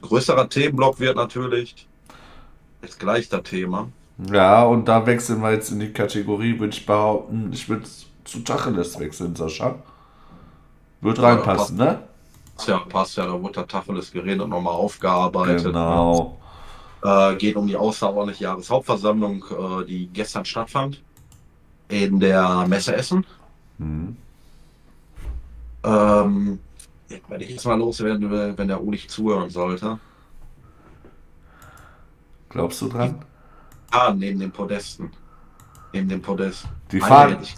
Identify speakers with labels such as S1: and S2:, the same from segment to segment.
S1: größerer Themenblock wird natürlich jetzt gleich das Thema.
S2: Ja, und da wechseln wir jetzt in die Kategorie, würde ich behaupten, ich würde zu Tacheles wechseln, Sascha. Wird reinpassen, ne?
S1: Ja, passt ja, da wurde der Tacheles geredet und nochmal aufgearbeitet.
S2: Genau.
S1: Äh, geht um die außerordentliche Jahreshauptversammlung, äh, die gestern stattfand. In der Messe Essen.
S2: Mhm.
S1: Ähm, ja, wenn ich jetzt mal loswerden will, wenn der Ulich zuhören sollte.
S2: Glaubst du dran?
S1: Ah, neben den Podesten. Neben dem Podest.
S2: Die
S1: Eine
S2: Fahnen.
S1: hätte ich,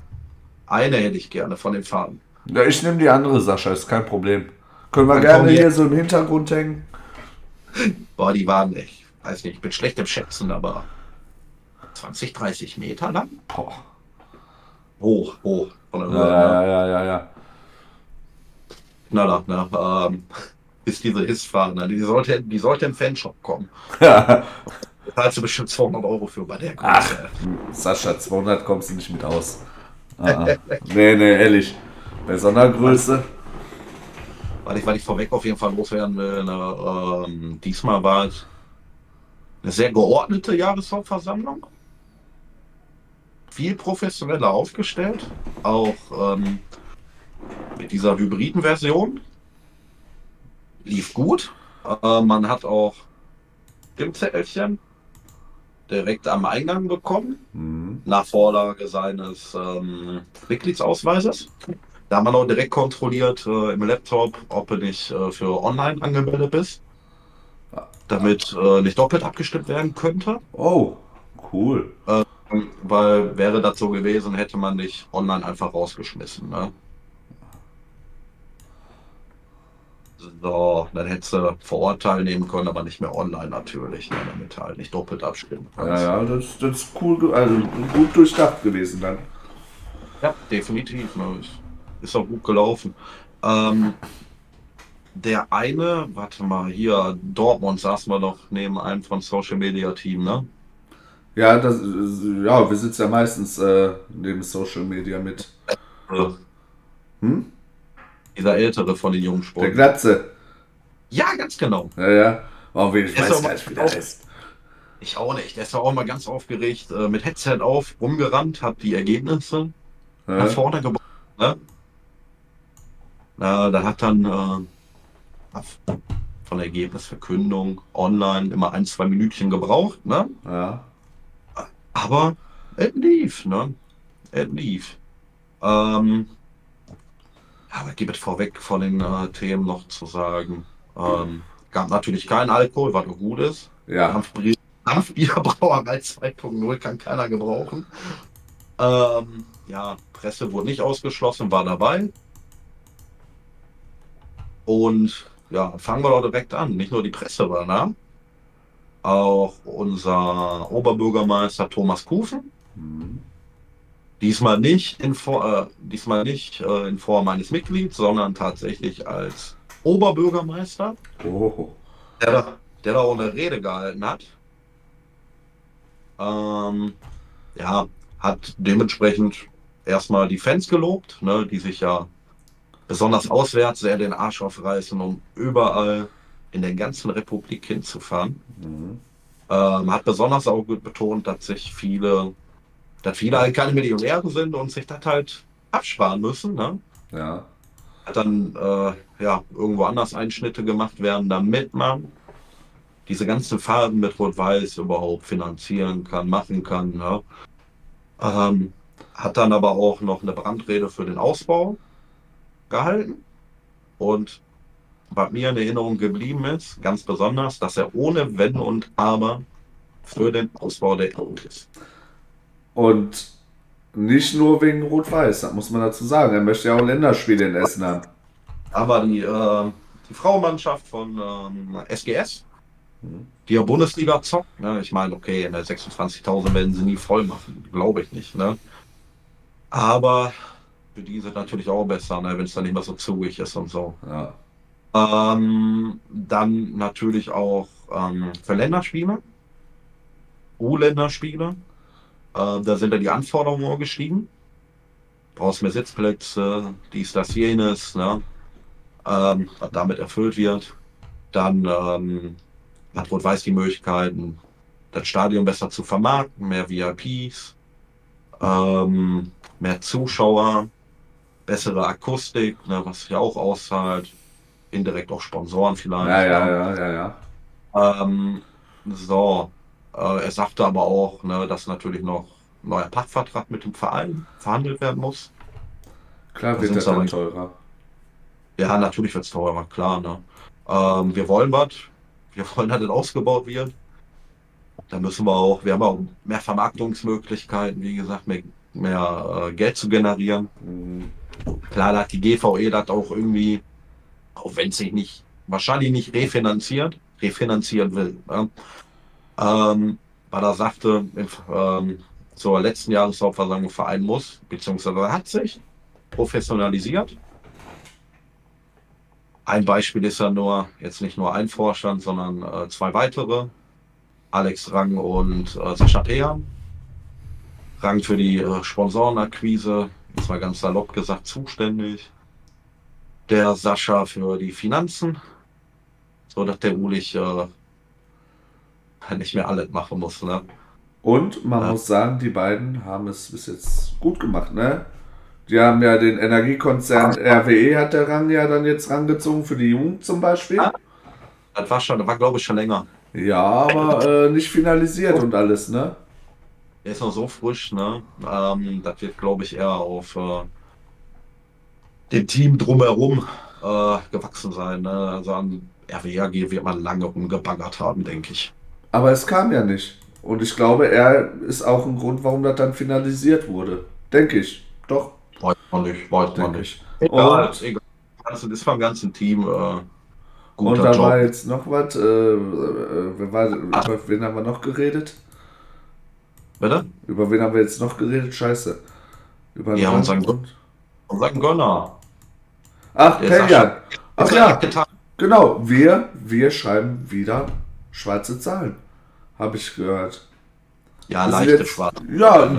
S1: eine hätte ich gerne von den Farben.
S2: Ja, ich nehme die andere, Sascha, ist kein Problem. Können wir
S1: Dann
S2: gerne hier so im Hintergrund hängen.
S1: Boah, die waren echt, weiß nicht, ich bin schlecht im Schätzen, aber 20, 30 Meter lang?
S2: Boah.
S1: Hoch, hoch. Der
S2: Ja, ja,
S1: ne?
S2: ja, ja, ja.
S1: Knaller, ne? Ähm, ist diese Hissfahne. Die sollte, die sollte im Fanshop kommen.
S2: ja.
S1: Da zahlst du bestimmt 200 Euro für bei der
S2: Ach,
S1: Größe.
S2: Sascha, 200 kommst du nicht mit aus. Ah, ah. nee, nee, ehrlich. Bei so einer Größe.
S1: Weil ich, weil ich vorweg auf jeden Fall loswerden will. Ne? Ähm, diesmal war es eine sehr geordnete Jahreshauptversammlung. Viel professioneller aufgestellt. Auch ähm, mit dieser hybriden Version. Lief gut. Äh, man hat auch Stimmzettelchen direkt am Eingang bekommen
S2: Mhm.
S1: nach Vorlage seines ähm, Mitgliedsausweises. Da haben wir noch direkt kontrolliert äh, im Laptop, ob du nicht äh, für online angemeldet bist, damit äh, nicht doppelt abgestimmt werden könnte.
S2: Oh, cool.
S1: Weil wäre das so gewesen, hätte man dich online einfach rausgeschmissen. Ne? So, dann hättest du vor Ort teilnehmen können, aber nicht mehr online natürlich, ne, damit halt nicht doppelt abstimmen
S2: Ja,
S1: kannst.
S2: ja, das, das ist cool, also gut durchdacht gewesen dann.
S1: Ja, definitiv. Ne? Ist, auch gut gelaufen. Ähm, der eine, warte mal, hier, Dortmund saßen wir doch neben einem von Social Media Team, ne?
S2: Ja, das, ja, wir sitzen ja meistens äh, neben Social Media mit.
S1: Äh,
S2: Hm?
S1: Dieser ältere von den jungen
S2: Der
S1: Sportlern.
S2: Glatze.
S1: Ja, ganz genau.
S2: Ja, ja. Oh, wie- ich
S1: Der
S2: weiß
S1: auch
S2: gar nicht, wie der heißt.
S1: Ich auch nicht. Der ist auch mal ganz aufgeregt, äh, mit Headset auf, rumgerannt, hat die Ergebnisse nach
S2: Ja.
S1: vorne gebracht. Ne? Na, da hat dann äh, von der Ergebnisverkündung online immer ein, zwei Minütchen gebraucht, ne?
S2: ja.
S1: Aber es lief, ne? Es lief. Ähm, aber gebe es vorweg von den äh, Themen noch zu sagen. Ähm, gab natürlich keinen Alkohol, was doch gut ist.
S2: Ja.
S1: Dampfbier, Dampfbierbrauerei 2.0 kann keiner gebrauchen. Ähm, ja, Presse wurde nicht ausgeschlossen, war dabei. Und ja, fangen wir doch direkt an. Nicht nur die Presse war da, auch unser Oberbürgermeister Thomas Kufen.
S2: Mhm.
S1: Diesmal nicht in, äh, diesmal nicht äh, in Form eines Mitglieds, sondern tatsächlich als Oberbürgermeister,
S2: Oh.
S1: der da, der da auch eine Rede gehalten hat. Ähm, ja, hat dementsprechend erstmal die Fans gelobt, ne, die sich ja besonders auswärts sehr den Arsch aufreißen, um überall in der ganzen Republik hinzufahren.
S2: Mhm.
S1: Ähm, hat besonders auch betont, dass sich viele, dass viele halt keine Millionäre sind und sich das halt absparen müssen. Ne?
S2: Ja.
S1: Hat dann äh, ja irgendwo anders Einschnitte gemacht werden, damit man diese ganzen Farben mit Rot-Weiß überhaupt finanzieren kann, machen kann. Ne? Ähm, hat dann aber auch noch eine Brandrede für den Ausbau gehalten und was mir in Erinnerung geblieben ist, ganz besonders, dass er ohne Wenn und Aber für den Ausbau der EU ist.
S2: Und nicht nur wegen Rot-Weiß, das muss man dazu sagen. Er möchte ja auch Länderspiele in Essen haben.
S1: Aber die, äh, die Frauenmannschaft von ähm, SGS, die ja Bundesliga zockt, ne? ich meine, okay, in der 26.000 werden sie nie voll machen, glaube ich nicht. Ne? Aber für die sind natürlich auch besser, ne? wenn es dann nicht mehr so zugig ist und so.
S2: Ja.
S1: Ähm, dann natürlich auch ähm, für Länderspiele, U-Länderspiele. Äh, da sind dann die Anforderungen gestiegen. Brauchst mehr Sitzplätze, dies, das, jenes, ne? ähm, was damit erfüllt wird. Dann ähm, hat Rot-Weiß die Möglichkeiten, das Stadion besser zu vermarkten, mehr VIPs, ähm, mehr Zuschauer, bessere Akustik, ne, was sich auch auszahlt, indirekt auch Sponsoren vielleicht.
S2: Ja, ja, ja, ja,
S1: ja. Ähm, so, äh, er sagte aber auch, ne, dass natürlich noch ein neuer Pachtvertrag mit dem Verein verhandelt werden muss.
S2: Klar da wird das dann teurer.
S1: Ja, natürlich wird es teurer, klar. Ne? Ähm, wir wollen was. Wir wollen, dass das ausgebaut wird. Da müssen wir auch, wir haben auch mehr Vermarktungsmöglichkeiten, wie gesagt, mehr, mehr äh, Geld zu generieren. Mhm. Klar, da hat die GVE das auch irgendwie, auch wenn es sich nicht, wahrscheinlich nicht refinanziert, refinanzieren will. Ne? Ähm, weil er sagte, ähm, zur letzten Jahreshauptversammlung Verein muss, beziehungsweise hat sich professionalisiert. Ein Beispiel ist ja nur, jetzt nicht nur ein Vorstand, sondern äh, zwei weitere. Alex Rang und äh, Sascha Tehan. Rang für die äh, Sponsorenakquise, jetzt mal ganz salopp gesagt, zuständig. Der Sascha für die Finanzen, so dass der Ulich äh, nicht mehr alles machen muss. Ne?
S2: Und man ja. muss sagen, die beiden haben es bis jetzt gut gemacht, ne? Die haben ja den Energiekonzern RWE hat der Rang ja dann jetzt rangezogen für die Jugend zum Beispiel.
S1: Das war schon, das war glaube ich schon länger.
S2: Ja, aber äh, nicht finalisiert und alles, ne?
S1: Der ist noch so frisch, ne? Ähm, das wird glaube ich eher auf äh, dem Team drumherum äh, gewachsen sein. Ne? Also an RWE wird man lange umgebaggert haben, denke ich.
S2: Aber es kam ja nicht. Und ich glaube, er ist auch ein Grund, warum das dann finalisiert wurde. Denke ich. Doch.
S1: Weiß man nicht, weiß man nicht. Egal, und, egal. Das ist vom ganzen Team. Äh,
S2: und da Job. war jetzt noch was. Äh, äh, war, über wen haben wir noch geredet?
S1: Bitte?
S2: Über wen haben wir jetzt noch geredet? Scheiße.
S1: Über ja, unseren, unseren Gönner.
S2: Ach, Peljan. Ach ja. Genau, wir, wir schreiben wieder schwarze Zahlen. Habe ich gehört.
S1: Ja, das leichte schwarze.
S2: Ja,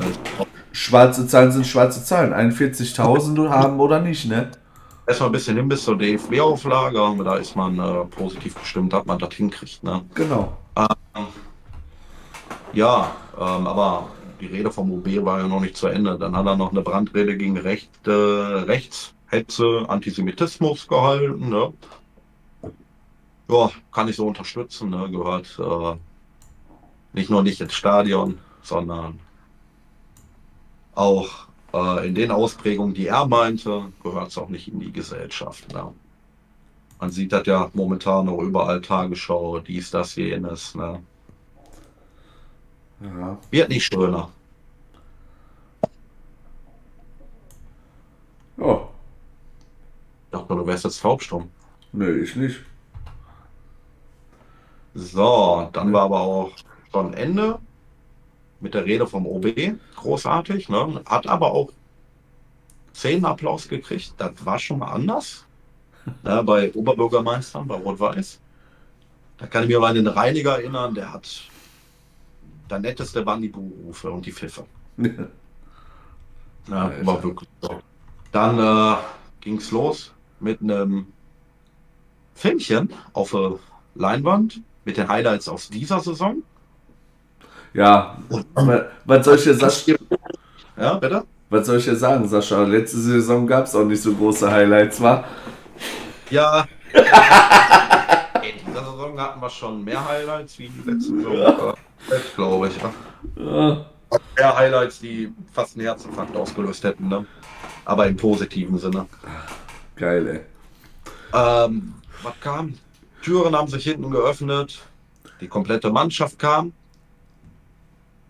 S2: schwarze Zahlen sind schwarze Zahlen. 41.000 haben oder nicht, ne?
S1: Erstmal ein bisschen hin bis zur DFB-Auflage. Da ist man äh, positiv gestimmt, dass man das hinkriegt, ne?
S2: Genau.
S1: Ähm, ja, ähm, aber die Rede vom OB war ja noch nicht zu Ende. Dann hat er noch eine Brandrede gegen Rechte, Rechtshetze, Antisemitismus gehalten. Ne? Ja, kann ich so unterstützen. Ne? Gehört äh, nicht nur nicht ins Stadion, sondern auch äh, in den Ausprägungen, die er meinte, gehört es auch nicht in die Gesellschaft. Ne? Man sieht das ja momentan auch überall Tagesschau, dies, das, jenes. Ne? Ja. Wird nicht schöner.
S2: Ja.
S1: Ich dachte, du wärst jetzt taubstumm.
S2: Nee, ich nicht.
S1: So, dann war aber auch schon Ende mit der Rede vom OB. Großartig. Ne? Hat aber auch Applaus gekriegt. Das war schon mal anders. ne, bei Oberbürgermeistern, bei Rot-Weiß. Da kann ich mich aber an den Reiniger erinnern, der hat. Der netteste waren die Buhrufe und die Pfiffe. ja, war wirklich so. Dann äh, ging es los mit einem Filmchen auf der Leinwand mit den Highlights aus dieser Saison.
S2: Ja, was soll ich dir sagen?
S1: Ja, bitte?
S2: Was soll ich dir sagen, Sascha? Letzte Saison gab es auch nicht so große Highlights, wa?
S1: Ja. In dieser Saison hatten wir schon mehr Highlights wie die letzte Saison, ja. glaube ich. Ja. Mehr Highlights, die fast einen Herzinfarkt ausgelöst hätten, ne? Aber im positiven Sinne.
S2: Geil, ey.
S1: Ähm, was kam? Türen haben sich hinten geöffnet. Die komplette Mannschaft kam.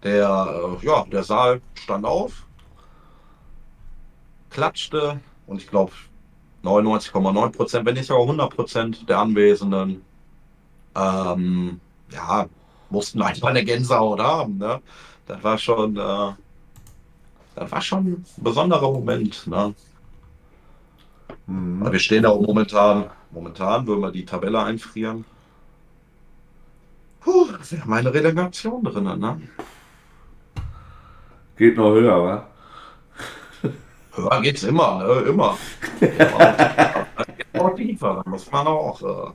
S1: Der, äh, ja, der Saal stand auf, klatschte und ich glaube 99,9 Prozent, wenn nicht sogar 100 Prozent der Anwesenden, ähm, ja, mussten einfach eine Gänsehaut haben. Ne? Das war schon, äh, das war schon ein besonderer Moment. Ne? Mhm. Wir stehen da auch momentan, momentan würden wir die Tabelle einfrieren. Puh, das wäre meine Relegation drin, ne?
S2: Geht noch höher, wa?
S1: Höher geht's immer, ne? Immer. geht auch tiefer, muss man auch. Äh,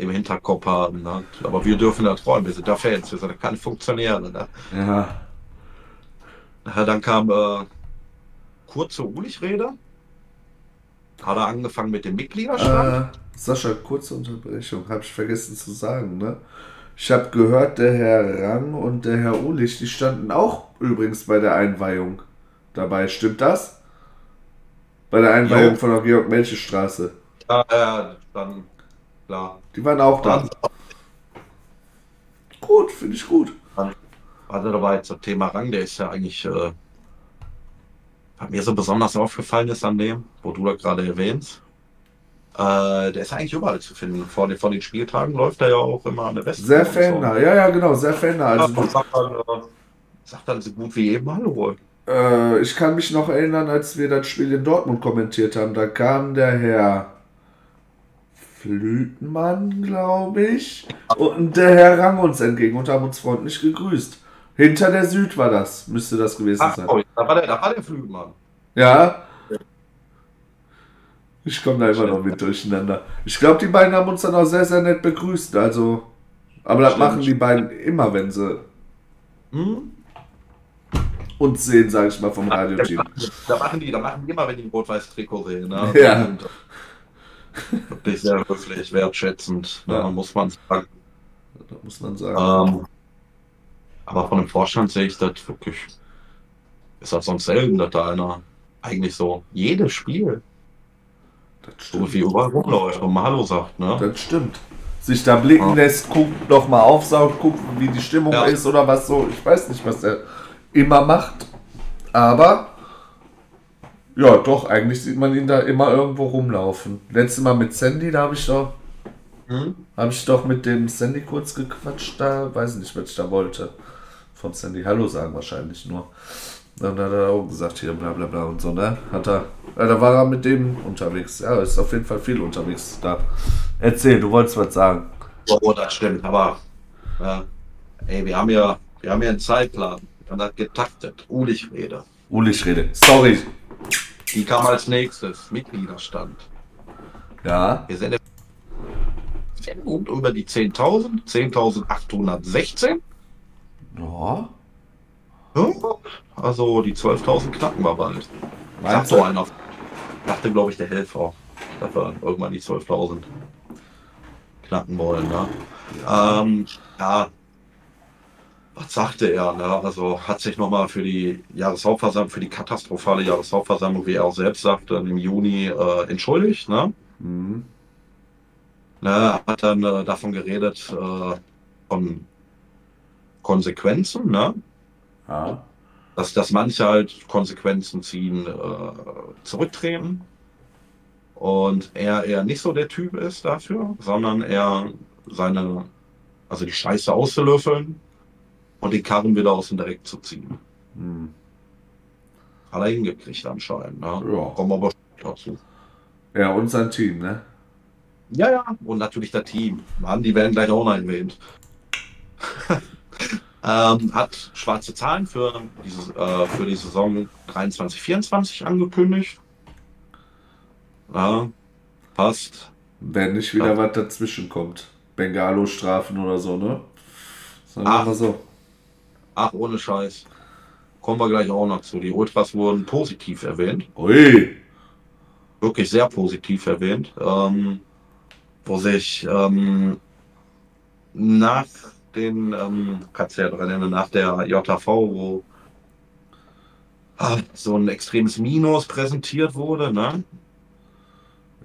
S1: im Hinterkopf haben. Ne? Aber wir dürfen da träumen, wir sind da Fans, wir sind da keine Funktionäre. Ne?
S2: Ja.
S1: Ja, Dann kam äh, kurze Ulichrede. Hat er angefangen mit dem Mitgliederstand.
S2: Äh, Sascha, kurze Unterbrechung, habe ich vergessen zu sagen, ne? Ich habe gehört, der Herr Rang und der Herr Ulich, die standen auch übrigens bei der Einweihung dabei. Stimmt das? Bei der Einweihung
S1: Jo.
S2: von der Georg-Melche-Straße.
S1: Ja, ja, dann, klar.
S2: Die waren auch da.
S1: Dann
S2: Gut, finde ich gut.
S1: war er dabei zum Thema Rang, der ist ja eigentlich, äh, was mir so besonders aufgefallen ist an dem, wo du da gerade erwähnst. Äh, der ist eigentlich überall zu finden. Vor den, vor den Spieltagen läuft er ja auch immer an der West.
S2: Sehr fannah. Ja, ja, genau, sehr fannah. Also,
S1: und sagt dann, äh, sagt dann so gut wie eben Hallo.
S2: Äh, ich kann mich noch erinnern, als wir das Spiel in Dortmund kommentiert haben. Da kam der Herr Flütenmann, glaube ich, und der Herr Rang uns entgegen und haben uns freundlich gegrüßt. Hinter der Süd war das, müsste das gewesen
S1: Ach,
S2: sein.
S1: sorry, da war der, da war der Flügelmann.
S2: Ja? Ich komme da immer noch mit durcheinander. Ich glaube, die beiden haben uns dann auch sehr, sehr nett begrüßt. Also, aber das
S1: Stimmt.
S2: machen die beiden immer, wenn sie
S1: Hm?
S2: uns sehen, sage ich mal, vom Radioteam.
S1: Da machen die, da machen die immer, wenn die ein rot-weiß Trikot sehen. Ne?
S2: Ja.
S1: Und, wirklich sehr höflich, wertschätzend,
S2: Ja.
S1: ne, muss man sagen.
S2: Da muss man sagen.
S1: Ähm, aber von dem Vorstand sehe ich das wirklich. Ist das sonst selten, dass da einer eigentlich so jedes Spiel
S2: Das
S1: so
S2: stimmt.
S1: wie überall rumläuft und mal Hallo sagt. Ne?
S2: Das stimmt. Sich da blicken
S1: Ja.
S2: lässt, guckt nochmal aufsaugt, guckt, wie die Stimmung
S1: Ja.
S2: ist oder was so. Ich weiß nicht, was er immer macht. Aber ja, doch, eigentlich sieht man ihn da immer irgendwo rumlaufen. Letztes Mal mit Sandy, da habe ich doch,
S1: Hm?
S2: habe ich doch mit dem Sandy kurz gequatscht, da weiß nicht, was ich da wollte. Von Sandy Hallo sagen wahrscheinlich nur. Dann hat er auch gesagt, hier bla bla bla und so, ne? Hat er, ja, da war er mit dem unterwegs. Ja, ist auf jeden Fall viel unterwegs da. Erzähl, du wolltest was sagen.
S1: Oh, das stimmt, aber ja, ey, wir haben ja, wir haben ja einen Zeitplan. Wir haben das getaktet. Ulich-Rede.
S2: Uli, ich rede. Sorry.
S1: Die kam als nächstes. Mitgliederstand.
S2: Ja.
S1: Wir sind gut über die 10.000. 10.816.
S2: Ja.
S1: Ja, also die 12.000 knacken wir bald. Sagt so einer. Dachte, glaube ich, der Helfer. Dass wir irgendwann die 12.000 knacken wollen. Ne? Ähm, ja. Was sagte er? Ne? Also hat sich nochmal für die Jahreshauptversammlung, für die katastrophale Jahreshauptversammlung, wie er auch selbst sagte, im Juni äh, entschuldigt. Ne?
S2: Mhm.
S1: Ne? Hat dann äh, davon geredet, äh, von Konsequenzen, ne?
S2: Ja.
S1: dass, dass manche halt Konsequenzen ziehen, äh, zurücktreten. Und er eher nicht so der Typ ist dafür, sondern er seine, also die Scheiße auszulöffeln und den Karren wieder aus dem Dreck zu ziehen.
S2: Mhm.
S1: Hat er hingekriegt anscheinend. Ne?
S2: Ja.
S1: Kommen aber dazu.
S2: Ja, und sein Team, ne?
S1: Ja, ja. Und natürlich der Team. Mann, die werden gleich auch noch erwähnt. ähm, hat schwarze Zahlen für, dieses, äh, für die Saison 23-24 angekündigt. Ja, passt.
S2: Wenn nicht wieder
S1: Ja.
S2: was dazwischen kommt. Bengalo-Strafen oder so, ne? Sagen
S1: Ach.
S2: so.
S1: Ach, ohne Scheiß. Kommen wir gleich auch noch zu. Die Ultras wurden positiv erwähnt.
S2: Ui.
S1: Wirklich sehr positiv erwähnt. Ähm, wo sich ähm, nach den, ähm, kannst du ja dran erinnern, nach der JV, wo ah, so ein extremes Minus präsentiert wurde, ne?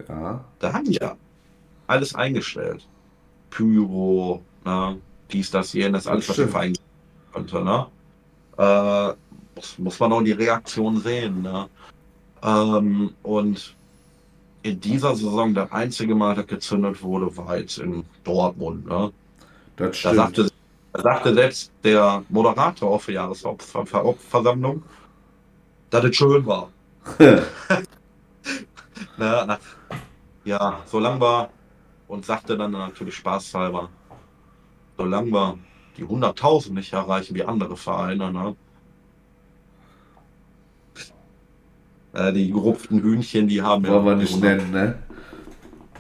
S2: Ja.
S1: Da haben die ja alles eingestellt. Pyro, ne? dies, das, jenes, alles, was im Verein könnte, ne? Äh, muss, muss man auch die Reaktion sehen, ne? Ähm, und in dieser Saison das einzige Mal, das gezündet wurde, war jetzt in Dortmund, ne?
S2: Das
S1: Da
S2: stimmt.
S1: sagte, da sagte selbst der Moderator auf der Jahreshauptversammlung, dass es schön war. Ne, nach, ja, solange wir, und sagte dann natürlich spaßhalber, solange wir die 100.000 nicht erreichen wie andere Vereine, ne? Äh, die gerupften Hühnchen, die haben
S2: wollen wir nicht
S1: 100
S2: nennen, ne?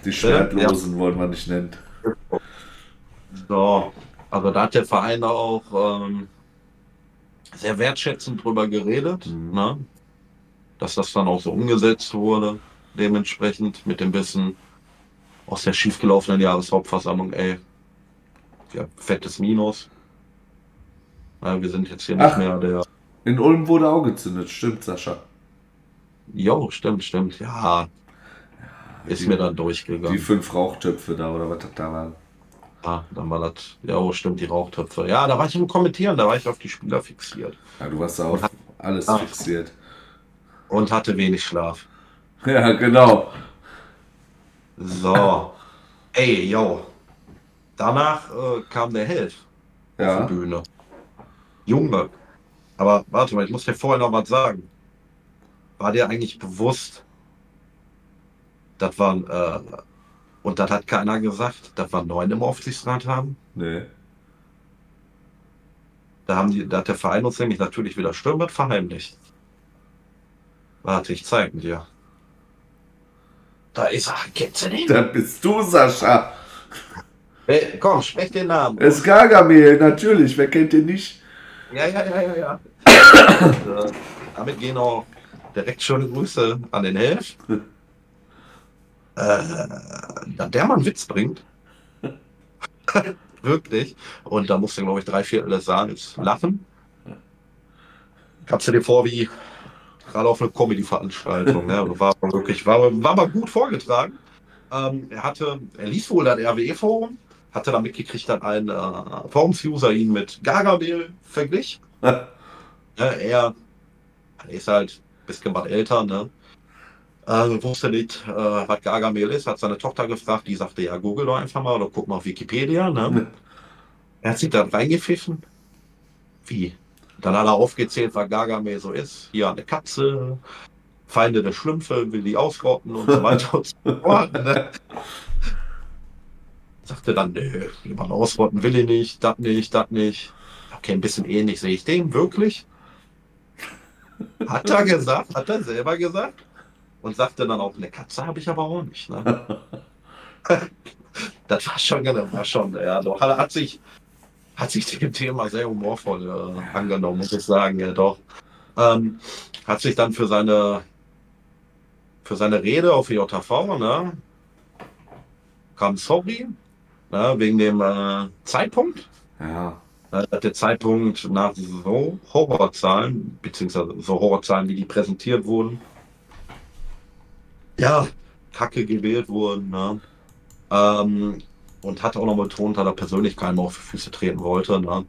S2: Die Schwertlosen wollen wir nicht nennen.
S1: So, also da hat der Verein auch ähm, sehr wertschätzend drüber geredet,
S2: Mhm.
S1: ne? dass das dann auch so umgesetzt wurde, dementsprechend mit dem Wissen aus der schiefgelaufenen Jahreshauptversammlung, ey, ja, fettes Minus. Ja, wir sind jetzt hier nicht
S2: Ach.
S1: mehr der.
S2: In Ulm wurde auch gezündet, stimmt, Sascha.
S1: Jo, stimmt, stimmt, ja. Ist
S2: die-
S1: mir dann
S2: Die
S1: durchgegangen.
S2: fünf Rauchtöpfe da oder was da waren.
S1: Ja, dann war das, ja, stimmt, die Rauchtöpfe. Ja, da war ich im Kommentieren, da war ich auf die Spieler fixiert.
S2: Ja, du warst da auf alles
S1: Ah.
S2: fixiert.
S1: Und hatte wenig Schlaf.
S2: Ja, genau.
S1: So. Ey, yo. Danach äh, kam der Held auf
S2: Ja.
S1: die Bühne. Junge. Aber warte mal, ich muss dir vorher noch was sagen. War dir eigentlich bewusst, das waren, äh, und das hat keiner gesagt, dass wir neun im Aufsichtsrat haben?
S2: Nee.
S1: Da, haben die, da hat der Verein uns nämlich natürlich wieder stürmend verheimlicht. Warte, ich zeige dir. Da ist er, kennst du den?
S2: Da bist du, Sascha.
S1: Hey, komm, sprech den Namen.
S2: Es ist Gargamel, natürlich. Wer kennt den nicht?
S1: Ja, ja, ja, ja, ja. Und, äh, damit gehen auch direkt schöne Grüße an den Helf. Äh, der mal einen Witz bringt. Wirklich. Und da musste, glaube ich, drei Viertel des Saals lachen. Kamst du dir vor wie gerade auf eine Comedy-Veranstaltung. Ne? Und War wirklich, war, war mal gut vorgetragen. Ähm, er hatte, er liest wohl das RWE-Forum, hatte da mitgekriegt, dass ein äh, Forums-User ihn mit Gargamel verglich. Ja, er, er ist halt ein bisschen was älter, ne? Äh, wusste nicht, äh, was Gargamel ist, hat seine Tochter gefragt, die sagte, ja, google doch einfach mal oder guck mal auf Wikipedia, ne? Er hat sich dann reingepfiffen. Wie? Dann hat er aufgezählt, was Gargamel so ist. Hier eine Katze, Feinde der Schlümpfe, will die ausrotten und so weiter und so fort. Ne? Sagte dann, nö, jemand ausrotten will ich nicht, das nicht, das nicht. Okay, ein bisschen ähnlich sehe ich den, wirklich. Hat er gesagt, hat er selber gesagt. Und sagte dann auch, eine Katze habe ich aber auch nicht. Ne? das war schon, das war schon, ja, doch, hat, sich, hat sich dem Thema sehr humorvoll äh, angenommen, muss ich sagen, ja doch. Ähm, hat sich dann für seine, für seine Rede auf JV, ne, kam sorry, ne, wegen dem äh, Zeitpunkt.
S2: Ja.
S1: Äh, der Zeitpunkt nach so Horrorzahlen, beziehungsweise so Horrorzahlen, wie die präsentiert wurden, ja, kacke gewählt wurden. Ne? Ähm, und hat auch noch betont, dass er persönlich keinem auf die Füße treten wollte. Ne?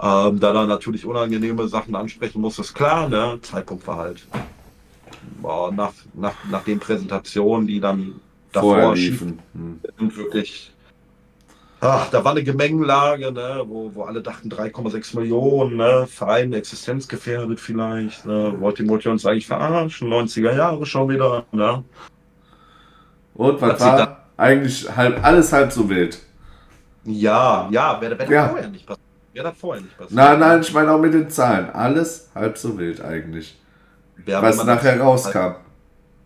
S1: Ähm, da er natürlich unangenehme Sachen ansprechen muss, ist klar, ne? Zeitpunkt war halt boah, nach, nach, nach den Präsentationen, die dann
S2: Vorher
S1: davor
S2: liefen. Hm.
S1: sind wirklich. Ach, da war eine Gemengelage, ne, wo, wo alle dachten 3,6 Millionen, ne, Verein existenzgefährdet vielleicht, ne, wollte, wollte uns eigentlich verarschen, 90er Jahre schon wieder, ne.
S2: Und was war? Eigentlich halb, alles halb so wild.
S1: Ja, ja, wäre wär
S2: Ja.
S1: vorher nicht passiert. Wäre das vorher nicht passiert.
S2: Nein, nein, ich meine auch mit den Zahlen. Alles halb so wild eigentlich.
S1: Wenn
S2: Was nachher
S1: das,
S2: rauskam.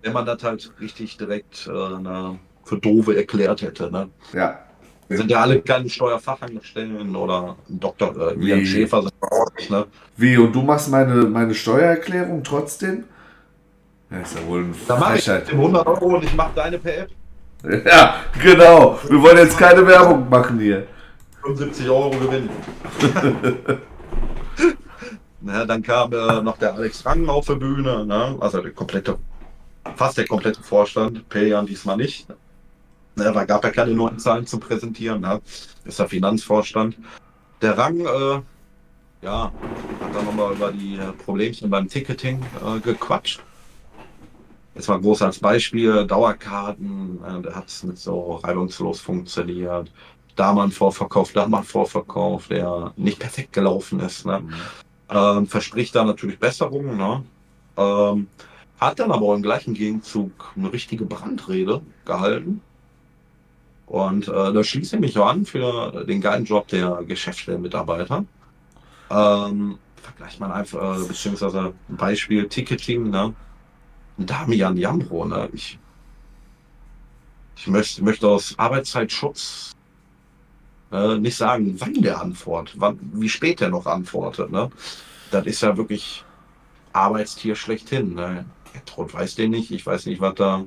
S1: Wenn man das halt richtig direkt äh, na, für doofe erklärt hätte, ne.
S2: Ja.
S1: Wir sind ja alle keine Steuerfachangestellten oder ein Doktor, äh, Ian. Schäfer sind auch nicht, ne.
S2: Wie, und du machst meine, meine Steuererklärung trotzdem? Ja, ist ja wohl ein
S1: Da mache ich
S2: Frechheit.
S1: 100 Euro und ich mache deine per App.
S2: Ja, genau. Wir wollen jetzt keine Werbung machen hier.
S1: 75 Euro Gewinn. Na, dann kam äh, noch der Alex Rangen auf der Bühne, ne? also der komplette, fast der komplette Vorstand, Peljan diesmal nicht. Ne, da gab ja keine neuen Zahlen zu präsentieren, ne? ist der Finanzvorstand. Der Rang, äh, ja, hat dann nochmal über die äh, Problemchen beim Ticketing äh, gequatscht. Jetzt mal groß als Beispiel, Dauerkarten, äh, da hat es mit so reibungslos funktioniert da mal ein Vorverkauf, da mal ein Vorverkauf, der nicht perfekt gelaufen ist. Ne? Ähm, verspricht da natürlich Besserungen. Ne? Ähm, hat dann aber im gleichen Gegenzug eine richtige Brandrede gehalten. Und äh, da schließe ich mich auch an für den geilen Job der Geschäftsstellenmitarbeiter. Ähm, vergleicht man einfach, äh, beziehungsweise Beispiel Ticketing, ne? Damian Jambro, ne? Ich, ich möchte, möchte aus Arbeitszeitschutz Äh, nicht sagen, wann der antwortet, wann, wie spät der noch antwortet. Ne? Das ist ja wirklich Arbeitstier schlechthin. Ne? Trot weiß den nicht, ich weiß nicht, was da.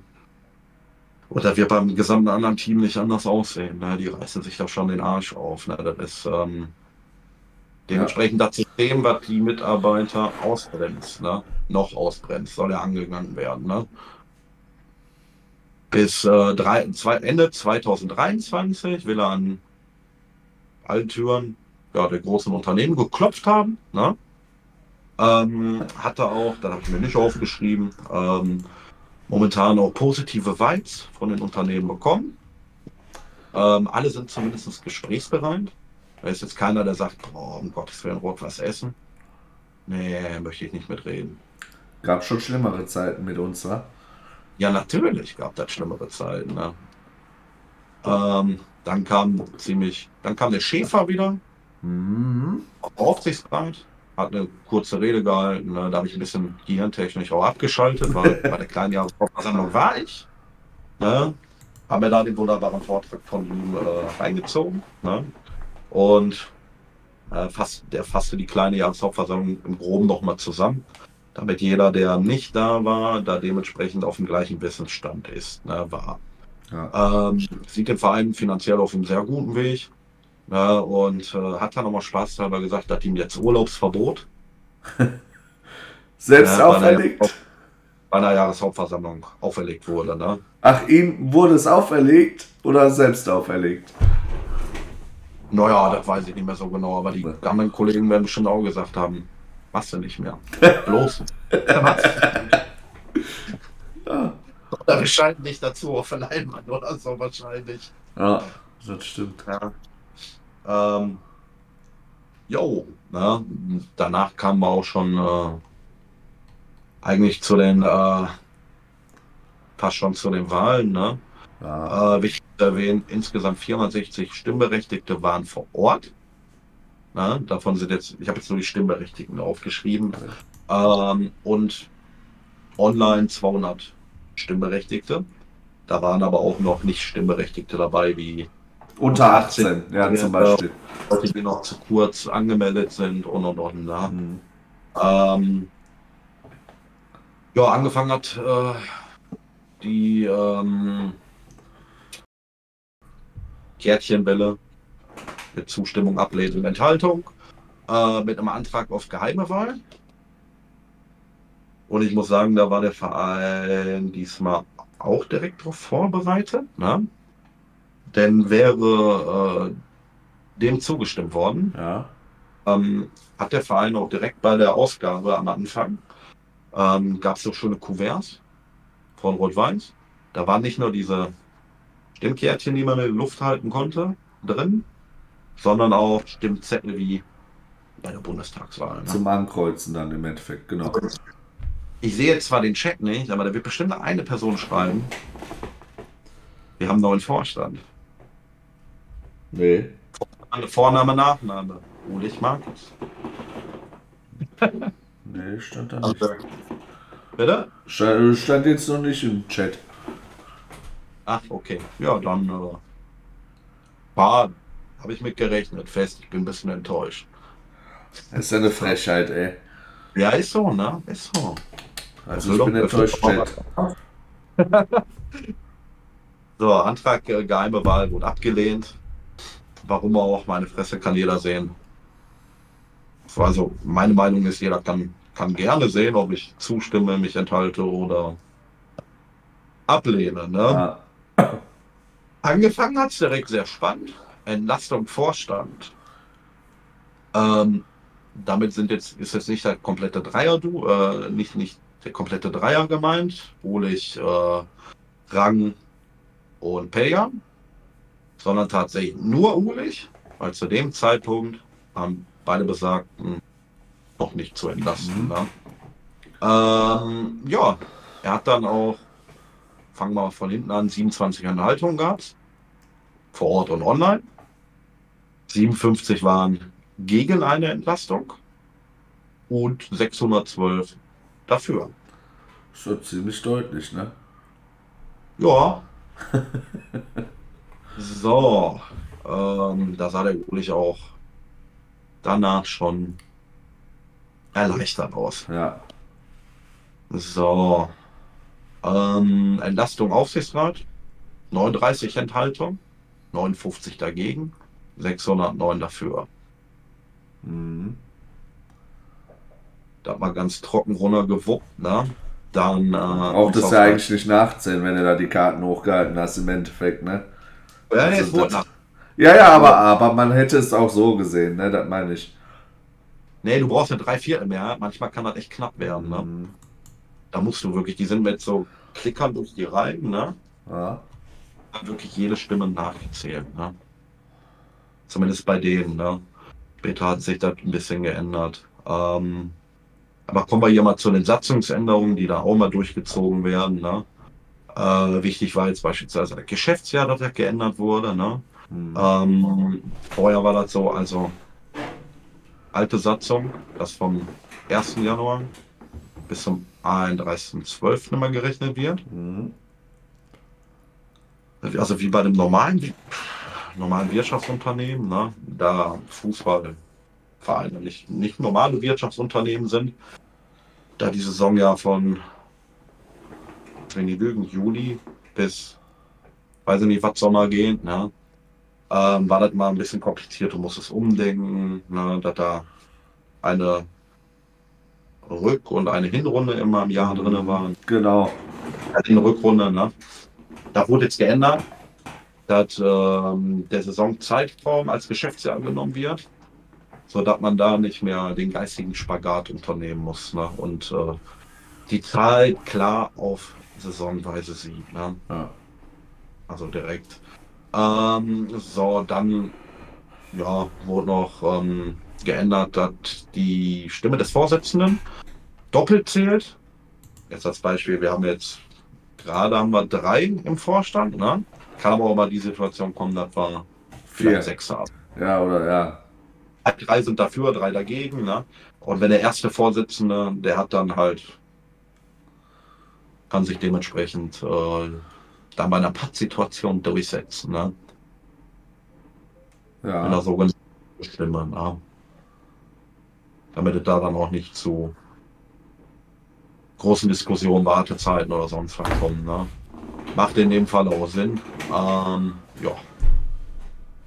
S1: Oder wird beim gesamten anderen Team nicht anders aussehen. Ne? Die reißen sich da schon den Arsch auf. Ne? Das ist ähm, dementsprechend ja. das System, was die Mitarbeiter ausbremst, ne? noch ausbremst, soll ja angegangen werden. Ne? Bis äh, drei, zwei, Ende 2023 will er an allen Türen ja, der großen Unternehmen geklopft haben. Ne? Ähm, hat er auch, da habe ich mir nicht aufgeschrieben, ähm, momentan auch positive Vibes von den Unternehmen bekommen. Ähm, alle sind zumindest gesprächsbereit. Da ist jetzt keiner, der sagt, boah, um Gottes Willen, Rot was essen. Nee, möchte ich nicht mitreden.
S2: Gab schon schlimmere Zeiten mit uns, wa?
S1: Ja, natürlich gab das schlimmere Zeiten. Ne? Ähm, dann kam ziemlich, dann kam der Schäfer wieder. Mhm. Aufsichtsrat hat eine kurze Rede gehalten. Ne? Da habe ich ein bisschen gehirntechnisch auch abgeschaltet, weil bei der kleinen Jahreshauptversammlung war ich. Ne? Haben wir da den wunderbaren Vortrag von ihm äh, reingezogen. Ne? Und äh, fast, der fasste die kleine Jahreshauptversammlung im Groben nochmal zusammen, damit jeder, der nicht da war, da dementsprechend auf dem gleichen Wissensstand ist, ne, war. Ja. Ähm, sieht den Verein finanziell auf einem sehr guten Weg. Ja, und äh, hat dann nochmal Spaß dabei gesagt, dass ihm jetzt Urlaubsverbot.
S2: Selbst äh, auferlegt?
S1: Bei einer Jahreshauptversammlung auferlegt wurde. Ne?
S2: Ach, ihm wurde es auferlegt oder selbst auferlegt?
S1: Naja, das weiß ich nicht mehr so genau, aber die anderen Kollegen werden bestimmt auch gesagt haben, machst du nicht mehr. Bloß. ja. Oder wir schalten dich dazu auf Leinwand oder so wahrscheinlich.
S2: Ja, das stimmt.
S1: Ja. Ähm, jo, ne? danach kamen wir auch schon äh, eigentlich zu den, äh, fast schon zu den Wahlen. Ne? Ja. Äh, wichtig zu erwähnen, insgesamt 460 Stimmberechtigte waren vor Ort. Ne? Davon sind jetzt, ich habe jetzt nur die Stimmberechtigten aufgeschrieben. Ähm, und online 200 Stimmberechtigte. Da waren aber auch noch nicht Stimmberechtigte dabei, wie
S2: unter 18, 18 ja, zum Beispiel.
S1: Leute, die noch zu kurz angemeldet sind und und und. Ne? Mhm. Ähm, ja, angefangen hat äh, die ähm, Kärtchenwelle mit Zustimmung, Ablehnung, Enthaltung, äh, mit einem Antrag auf geheime Wahl. Und ich muss sagen, da war der Verein diesmal auch direkt darauf vorbereitet. Ne? Denn wäre äh, dem zugestimmt worden,
S2: ja.
S1: ähm, hat der Verein auch direkt bei der Ausgabe am Anfang, ähm, gab es so schöne Kuverts von Rot-Weiß. Da waren nicht nur diese Stimmkärtchen, die man in der Luft halten konnte, drin, sondern auch Stimmzettel wie bei der Bundestagswahl. Ne?
S2: Zum Ankreuzen dann im Endeffekt, genau.
S1: Ich sehe jetzt zwar den Chat nicht, aber da wird bestimmt eine Person schreiben. Wir haben einen neuen Vorstand.
S2: Nee.
S1: Vorname, Nachname. Ulich Markus.
S2: nee, stand da nicht. Also,
S1: bitte?
S2: Stand, stand, jetzt noch nicht im Chat.
S1: Ach, okay. Ja, dann äh, war, habe ich mit gerechnet. Fest, ich bin ein bisschen enttäuscht.
S2: Das ist eine Frechheit, ey.
S1: Ja, ist so, ne? Ist so.
S2: Also, ich bin enttäuscht, Chat.
S1: so, Antrag äh, geheime Wahl wurde abgelehnt. Warum auch, meine Fresse kann jeder sehen. Also meine Meinung ist, jeder kann, kann gerne sehen, ob ich zustimme, mich enthalte oder ablehne. Ne? Ja. Angefangen hat es direkt sehr spannend. Entlastung Vorstand. Ähm, damit sind jetzt, ist jetzt nicht der komplette Dreier, du, äh, nicht, nicht der komplette Dreier gemeint, Ulich, äh, Rang und Peljan sondern tatsächlich nur Ulich, weil zu dem Zeitpunkt haben beide Besagten noch nicht zu entlasten. Mhm. Ne? Ähm, ja, er hat dann auch, fangen wir von hinten an, 27 Enthaltungen gehabt, vor Ort und online. 57 waren gegen eine Entlastung und 612 dafür.
S2: Schon ziemlich deutlich, ne?
S1: Ja. So, Ähm, da sah der Ulich auch danach schon erleichtert aus.
S2: Ja.
S1: So. Ähm, Entlastung Aufsichtsrat. 39 Enthaltung. 59 dagegen. 609 dafür.
S2: Mhm.
S1: Da hat man ganz trocken runtergewuppt, ne? Dann, äh,
S2: Auch das
S1: auf-
S2: ja eigentlich nicht nachzählen, wenn du da die Karten hochgehalten hast, im Endeffekt, ne?
S1: Ja,
S2: Also
S1: es wurde
S2: das-
S1: nach.
S2: Ja, ja, aber, aber man hätte es auch so gesehen, ne? Das meine ich.
S1: Nee, du brauchst eine Dreiviertel mehr. Manchmal kann das echt knapp werden, ne?
S2: Mhm.
S1: Da musst du wirklich, die sind mit so Klickern durch die Reihen, ne?
S2: Ja.
S1: Wirklich jede Stimme nachgezählt, ne? Zumindest bei denen, ne? Später hat sich das ein bisschen geändert. Ähm, aber kommen wir hier mal zu den Satzungsänderungen, die da auch mal durchgezogen werden, ne? Äh, wichtig war jetzt beispielsweise das Geschäftsjahr, das ja geändert wurde, ne?
S2: Mhm.
S1: Ähm, vorher war das so, also alte Satzung, das vom 1. Januar bis zum 31.12. immer gerechnet wird.
S2: Mhm.
S1: Also wie bei dem normalen, normalen Wirtschaftsunternehmen, ne? da Fußballvereine nicht, nicht normale Wirtschaftsunternehmen sind, da die Saison ja von, wenn die lügen, Juli bis, weiß ich nicht, was Sommer geht, ne? ähm, war das mal ein bisschen kompliziert. Du musstest umdenken, ne? dass da eine Rück- und eine Hinrunde immer im Jahr drin waren.
S2: Genau.
S1: Also in Rückrunde, ne? Da wurde jetzt geändert, dass ähm, der Saisonzeitraum als Geschäftsjahr genommen wird, sodass man da nicht mehr den geistigen Spagat unternehmen muss ne? und äh, die Zeit klar auf Saisonweise sieht. Ne?
S2: Ja.
S1: Also direkt. Ähm, so, dann ja, wurde noch ähm, geändert, dass die Stimme des Vorsitzenden doppelt zählt. Jetzt als Beispiel, wir haben jetzt gerade haben wir drei im Vorstand, ne? Kann aber auch mal die Situation kommen, dass wir vielleicht
S2: Vier.
S1: sechs haben.
S2: Ja, oder ja.
S1: Drei sind dafür, drei dagegen, ne? Und wenn der erste Vorsitzende, der hat dann halt, kann sich dementsprechend äh, dann bei einer Pattsituation durchsetzen, ne? in der
S2: Ja.
S1: sogenannten Stimme. Ne? Damit es da dann auch nicht zu großen Diskussionen, Wartezeiten oder sonst was kommen. Ne? Macht in dem Fall auch Sinn. Ähm, ja.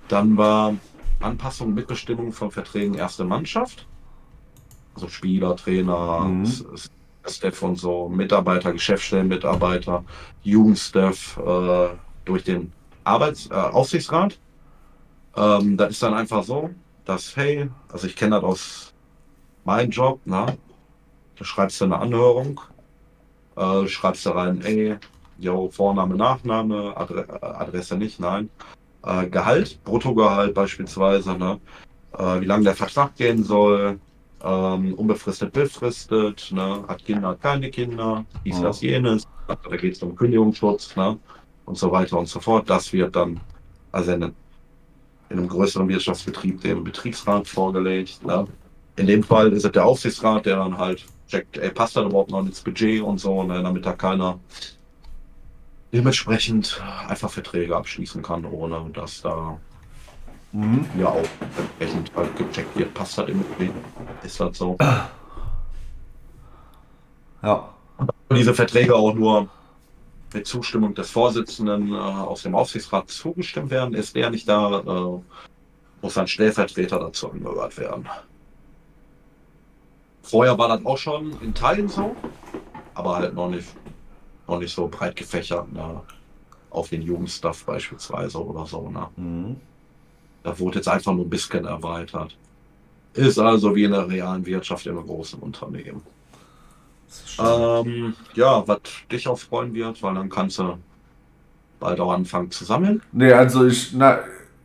S1: Dann war Anpassung, Mitbestimmung von Verträgen erste Mannschaft. Also Spieler, Trainer,
S2: Mhm.
S1: Staff und so, Mitarbeiter, Geschäftsstellenmitarbeiter, Jugendstaff äh, durch den Arbeits äh, Aufsichtsrat. Ähm, das ist dann einfach so, dass, hey, also ich kenne das aus meinem Job, ne? Da schreibst du eine Anhörung, äh, schreibst da rein, ey, yo, Vorname, Nachname, Adre äh, Adresse nicht, nein. Äh, Gehalt, Bruttogehalt beispielsweise, ne? Äh, wie lange der Vertrag gehen soll, ähm, unbefristet, befristet, ne? Hat Kinder, hat keine Kinder, dies, das, jenes, da geht es um Kündigungsschutz, ne? Und so weiter und so fort. Das wird dann, also in, in einem größeren Wirtschaftsbetrieb dem Betriebsrat vorgelegt. Ne? In dem Fall ist es der Aufsichtsrat, der dann halt checkt, ey, passt das überhaupt noch ins Budget und so, ne? damit da keiner dementsprechend einfach Verträge abschließen kann, ohne dass da
S2: Mhm.
S1: ja auch entsprechend halt gecheckt wird, passt das im Budget, ist das so.
S2: Ja.
S1: diese Verträge auch nur mit Zustimmung des Vorsitzenden äh, aus dem Aufsichtsrat zugestimmt werden. Ist der nicht da, äh, muss ein Stellvertreter dazu angehört werden. Vorher war das auch schon in Teilen so, aber halt noch nicht, noch nicht so breit gefächert ne? auf den Jugendstuff beispielsweise oder so. Ne?
S2: Mhm.
S1: Da wurde jetzt einfach nur ein bisschen erweitert. Ist also wie in der realen Wirtschaft in einem großen Unternehmen. Ähm, ja, was dich auch freuen wird, weil dann kannst du bald auch anfangen zu sammeln.
S2: Nee, also ich, na,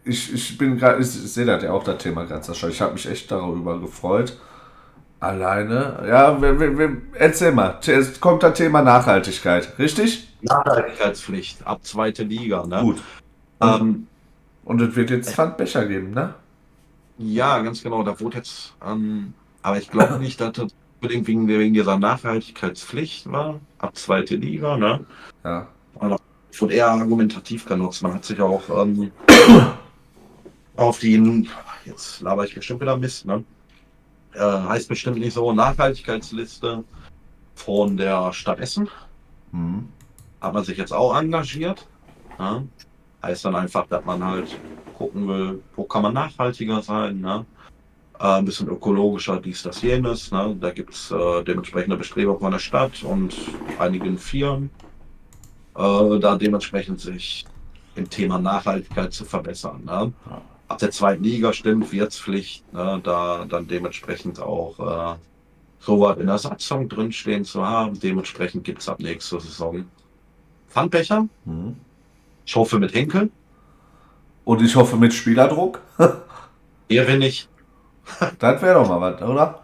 S2: ich, ich bin gerade, ich, ich sehe das ja auch, das Thema ganz wahrscheinlich. Ich habe mich echt darüber gefreut. Alleine, ja, wir, wir, wir, erzähl mal, es kommt das Thema Nachhaltigkeit, richtig?
S1: Nachhaltigkeitspflicht ab zweite Liga. Ne?
S2: Gut.
S1: Ähm,
S2: Und es wird jetzt Pfandbecher geben, ne?
S1: ja, ganz genau. Da wurde jetzt, ähm, aber ich glaube nicht, dass das unbedingt wegen, wegen dieser Nachhaltigkeitspflicht war, ab zweite Liga. Ne?
S2: Ja.
S1: wurde eher argumentativ genutzt. Man hat sich auch ähm, auf die, jetzt laber ich bestimmt wieder Mist, ne? Äh, heißt bestimmt nicht so Nachhaltigkeitsliste von der Stadt Essen.
S2: Mhm.
S1: Hat man sich jetzt auch engagiert. Ne? Heißt dann einfach, dass man halt gucken will, wo kann man nachhaltiger sein, ne? Äh, ein bisschen ökologischer, dies, das, jenes. Ne? Da gibt es äh, dementsprechende Bestrebungen von der Stadt und einigen Firmen, äh, da dementsprechend sich im Thema Nachhaltigkeit zu verbessern. Ne? Ab der zweiten Liga stimmt Wirtspflicht, ne? da dann dementsprechend auch äh, sowas in der Satzung drinstehen zu haben. Dementsprechend gibt es ab nächster Saison Pfandbecher.
S2: Mhm.
S1: Ich hoffe mit Henkel.
S2: Und ich hoffe mit Spielerdruck.
S1: Eher wenn nicht.
S2: das wäre doch mal was, oder?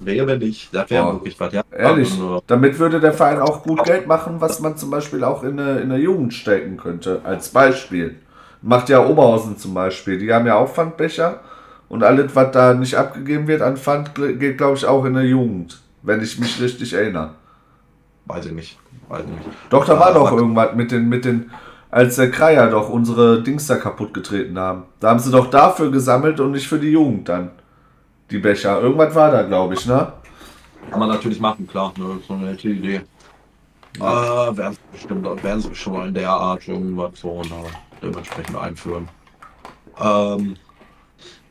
S1: Wäre nicht. Das wäre wirklich was. Ja.
S2: Ehrlich.
S1: Also,
S2: Damit würde der Verein auch gut Geld machen, was man zum Beispiel auch in eine, in eine Jugend stecken könnte. Als Beispiel. Macht ja Oberhausen zum Beispiel. Die haben ja auch Pfandbecher. Und alles, was da nicht abgegeben wird an Pfand, geht, glaube ich, auch in eine Jugend. Wenn ich mich richtig erinnere.
S1: weiß ich nicht. Weiß ich nicht.
S2: Doch, da war doch irgendwas mit den, mit den, als der Kreier doch unsere Dings da kaputt getreten haben. Da haben sie doch dafür gesammelt und nicht für die Jugend dann. Die Becher. Irgendwas war da, glaube ich, ne?
S1: Kann man natürlich machen, klar. Ne? So eine nette Idee. Ja. Äh, werden sie bestimmt werden sie schon mal in der Art irgendwas so ne, dementsprechend einführen. Ähm,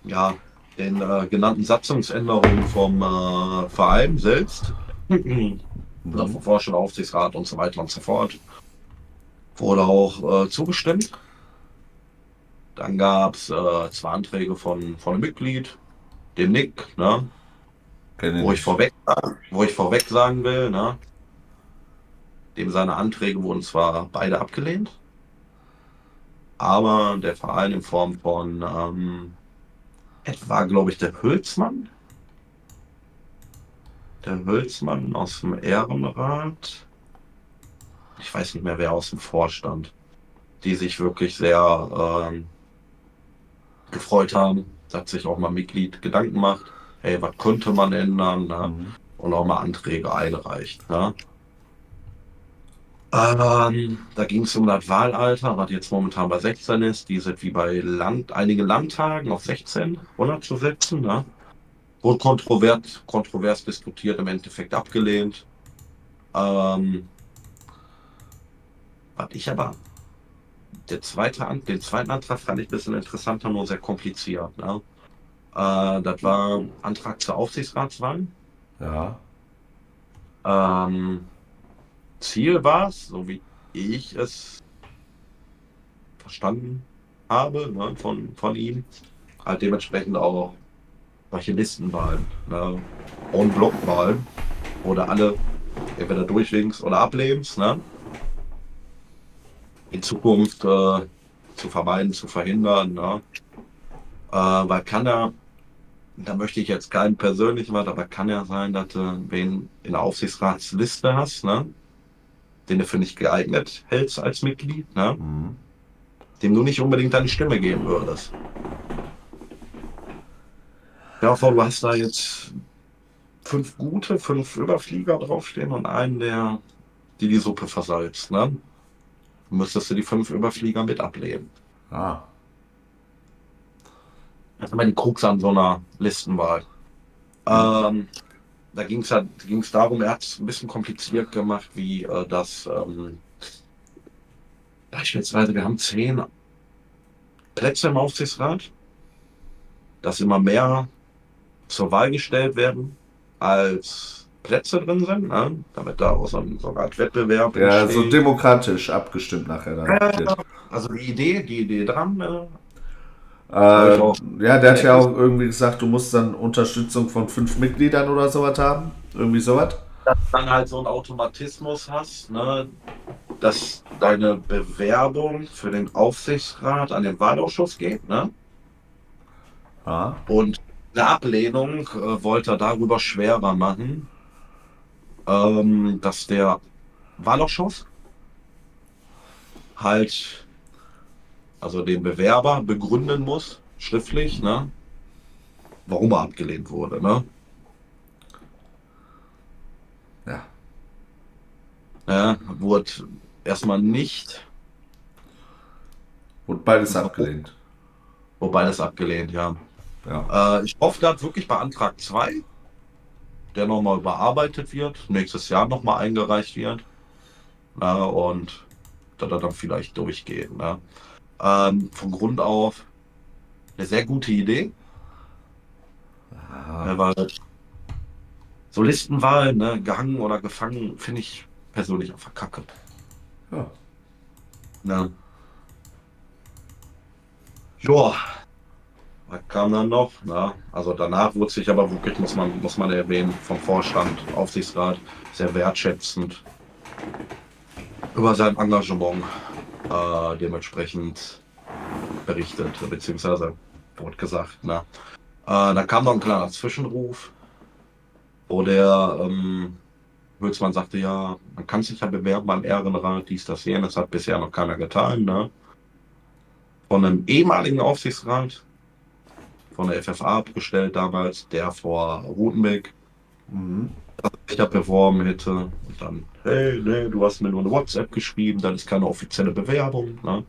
S1: ja, den äh, genannten Satzungsänderungen vom äh, Verein selbst, oder vom Vorstand, Aufsichtsrat und so weiter und so fort, wurde auch äh, zugestimmt. Dann gab es äh, zwei Anträge von, von einem Mitglied, dem Nick, ne? Wo ich vorweg, wo ich vorweg sagen will, ne, dem seine Anträge wurden zwar beide abgelehnt, aber der Verein in Form von ähm, etwa, glaube ich, der Hülsmann, der Hülsmann aus dem Ehrenrat, ich weiß nicht mehr wer aus dem Vorstand, die sich wirklich sehr ähm, gefreut haben, dass sich auch mal Mitglied Gedanken macht hey, was könnte man ändern ne?
S2: Mhm.
S1: und auch mal Anträge einreicht. Ne? Ähm, da ging es um das Wahlalter, was jetzt momentan bei 16 ist. Die sind wie bei Land, einigen Landtagen auf 16 runterzusetzen. Ne? Wurde kontrovers, kontrovers diskutiert, im Endeffekt abgelehnt. Ähm, was ich aber, der zweite, den zweiten Antrag fand ich ein bisschen interessanter, nur sehr kompliziert. Ne? Äh, das war Antrag zur Aufsichtsratswahl.
S2: Ja.
S1: Ähm, Ziel war es, so wie ich es verstanden habe ne, von, von ihm, halt dementsprechend auch solche Listenwahlen, ne, und Blockwahlen, oder alle entweder durchwinks oder ablehnst, ne, in Zukunft äh, zu vermeiden, zu verhindern, ne, äh, weil kann er da möchte ich jetzt keinen persönlichen was, aber kann ja sein, dass du wen in der Aufsichtsratsliste hast, ne? den du für nicht geeignet hältst als Mitglied, ne?
S2: Mhm.
S1: dem du nicht unbedingt deine Stimme geben würdest. Ja, vor, du hast da jetzt fünf gute, fünf Überflieger draufstehen und einen, der die die Suppe versalzt. Ne? Müsstest du die fünf Überflieger mit ablehnen.
S2: Ah.
S1: Das ist immer die Krux an so einer Listenwahl. Ähm, da ging es ja, ging's darum, er hat es ein bisschen kompliziert gemacht, wie äh, das ähm, beispielsweise, wir haben zehn Plätze im Aufsichtsrat, dass immer mehr zur Wahl gestellt werden, als Plätze drin sind, ne? damit da auch so ein, so eine Art Wettbewerb
S2: Ja, so
S1: entsteht.
S2: demokratisch abgestimmt nachher dann. wird.
S1: Also die Idee, die Idee dran, ne?
S2: Äh,
S1: auch.
S2: ja, der hat ja auch irgendwie gesagt, du musst dann Unterstützung von fünf Mitgliedern oder sowas haben. Irgendwie sowas.
S1: dass du dann halt so einen Automatismus hast, ne, dass deine Bewerbung für den Aufsichtsrat an den Wahlausschuss geht, ne?
S2: Ja.
S1: Und eine Ablehnung äh, wollte er darüber schwerer machen, ähm, dass der Wahlausschuss halt, also den Bewerber begründen muss, schriftlich, ne, warum er abgelehnt wurde, ne?
S2: Ja.
S1: Ja, wurde erstmal nicht
S2: Wurde beides abgelehnt.
S1: Wobei das abgelehnt, ja.
S2: Ja.
S1: Äh, ich hoffe, dass wirklich bei Antrag 2, der nochmal überarbeitet wird, nächstes Jahr nochmal eingereicht wird. Na, und er dann vielleicht durchgeht. Ne? Ähm, von Grund auf eine sehr gute Idee.
S2: Ah,
S1: weil so Listenwahl, ne, gehangen oder gefangen, finde ich persönlich einfach kacke.
S2: ja.
S1: Ne? Joa. Was kam dann noch? Na, also danach wurde sich aber wirklich, muss man, muss man erwähnen, vom Vorstand, Aufsichtsrat sehr wertschätzend über sein Engagement äh, dementsprechend berichtet, beziehungsweise wurde gesagt. Na. Äh, dann kam noch ein kleiner Zwischenruf, wo der ähm, Hülsmann sagte, ja, man kann sich ja bewerben beim Ehrenrat, dies, das, jenes, hat bisher noch keiner getan. Ne? Von einem ehemaligen Aufsichtsrat, von der FFA abgestellt damals, der vor Rutenbeck
S2: Mhm.
S1: da beworben hätte. Und dann, hey, nee, du hast mir nur eine WhatsApp geschrieben, das ist keine offizielle Bewerbung. Ne?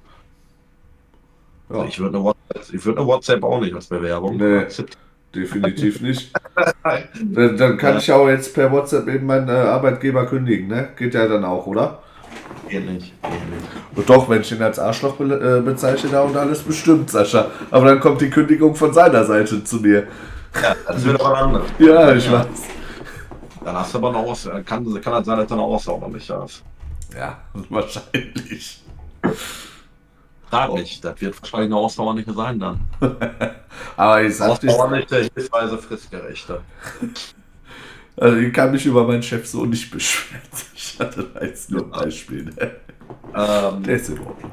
S2: Ja,
S1: Ich würde eine, WhatsApp- würd eine WhatsApp auch nicht als Bewerbung
S2: Nee.
S1: akzeptieren.
S2: definitiv nicht. Dann, dann kann ich auch jetzt per WhatsApp eben meinen äh, Arbeitgeber kündigen, ne? Geht ja dann auch, oder?
S1: Geht nicht, geht nicht.
S2: Und doch, wenn ich ihn als Arschloch be äh, bezeichne da und alles bestimmt, Sascha. Aber dann kommt die Kündigung von seiner Seite zu mir.
S1: Ja, das wird aber anders.
S2: Ja, ich weiß.
S1: Dann hast du aber eine Aussage. Kann, kann halt sein, dass du eine noch nicht hast.
S2: Ja, wahrscheinlich.
S1: Sag nicht, das wird wahrscheinlich eine Ausdauer nicht sein dann.
S2: Aber ich sag dich,
S1: Ausdauerliche, hilfsweise fristgerechte.
S2: Also ich kann mich über meinen Chef so nicht beschweren. Ich hatte da jetzt nur ein Beispiel. Ne?
S1: Ähm,
S2: Der ist in Ordnung.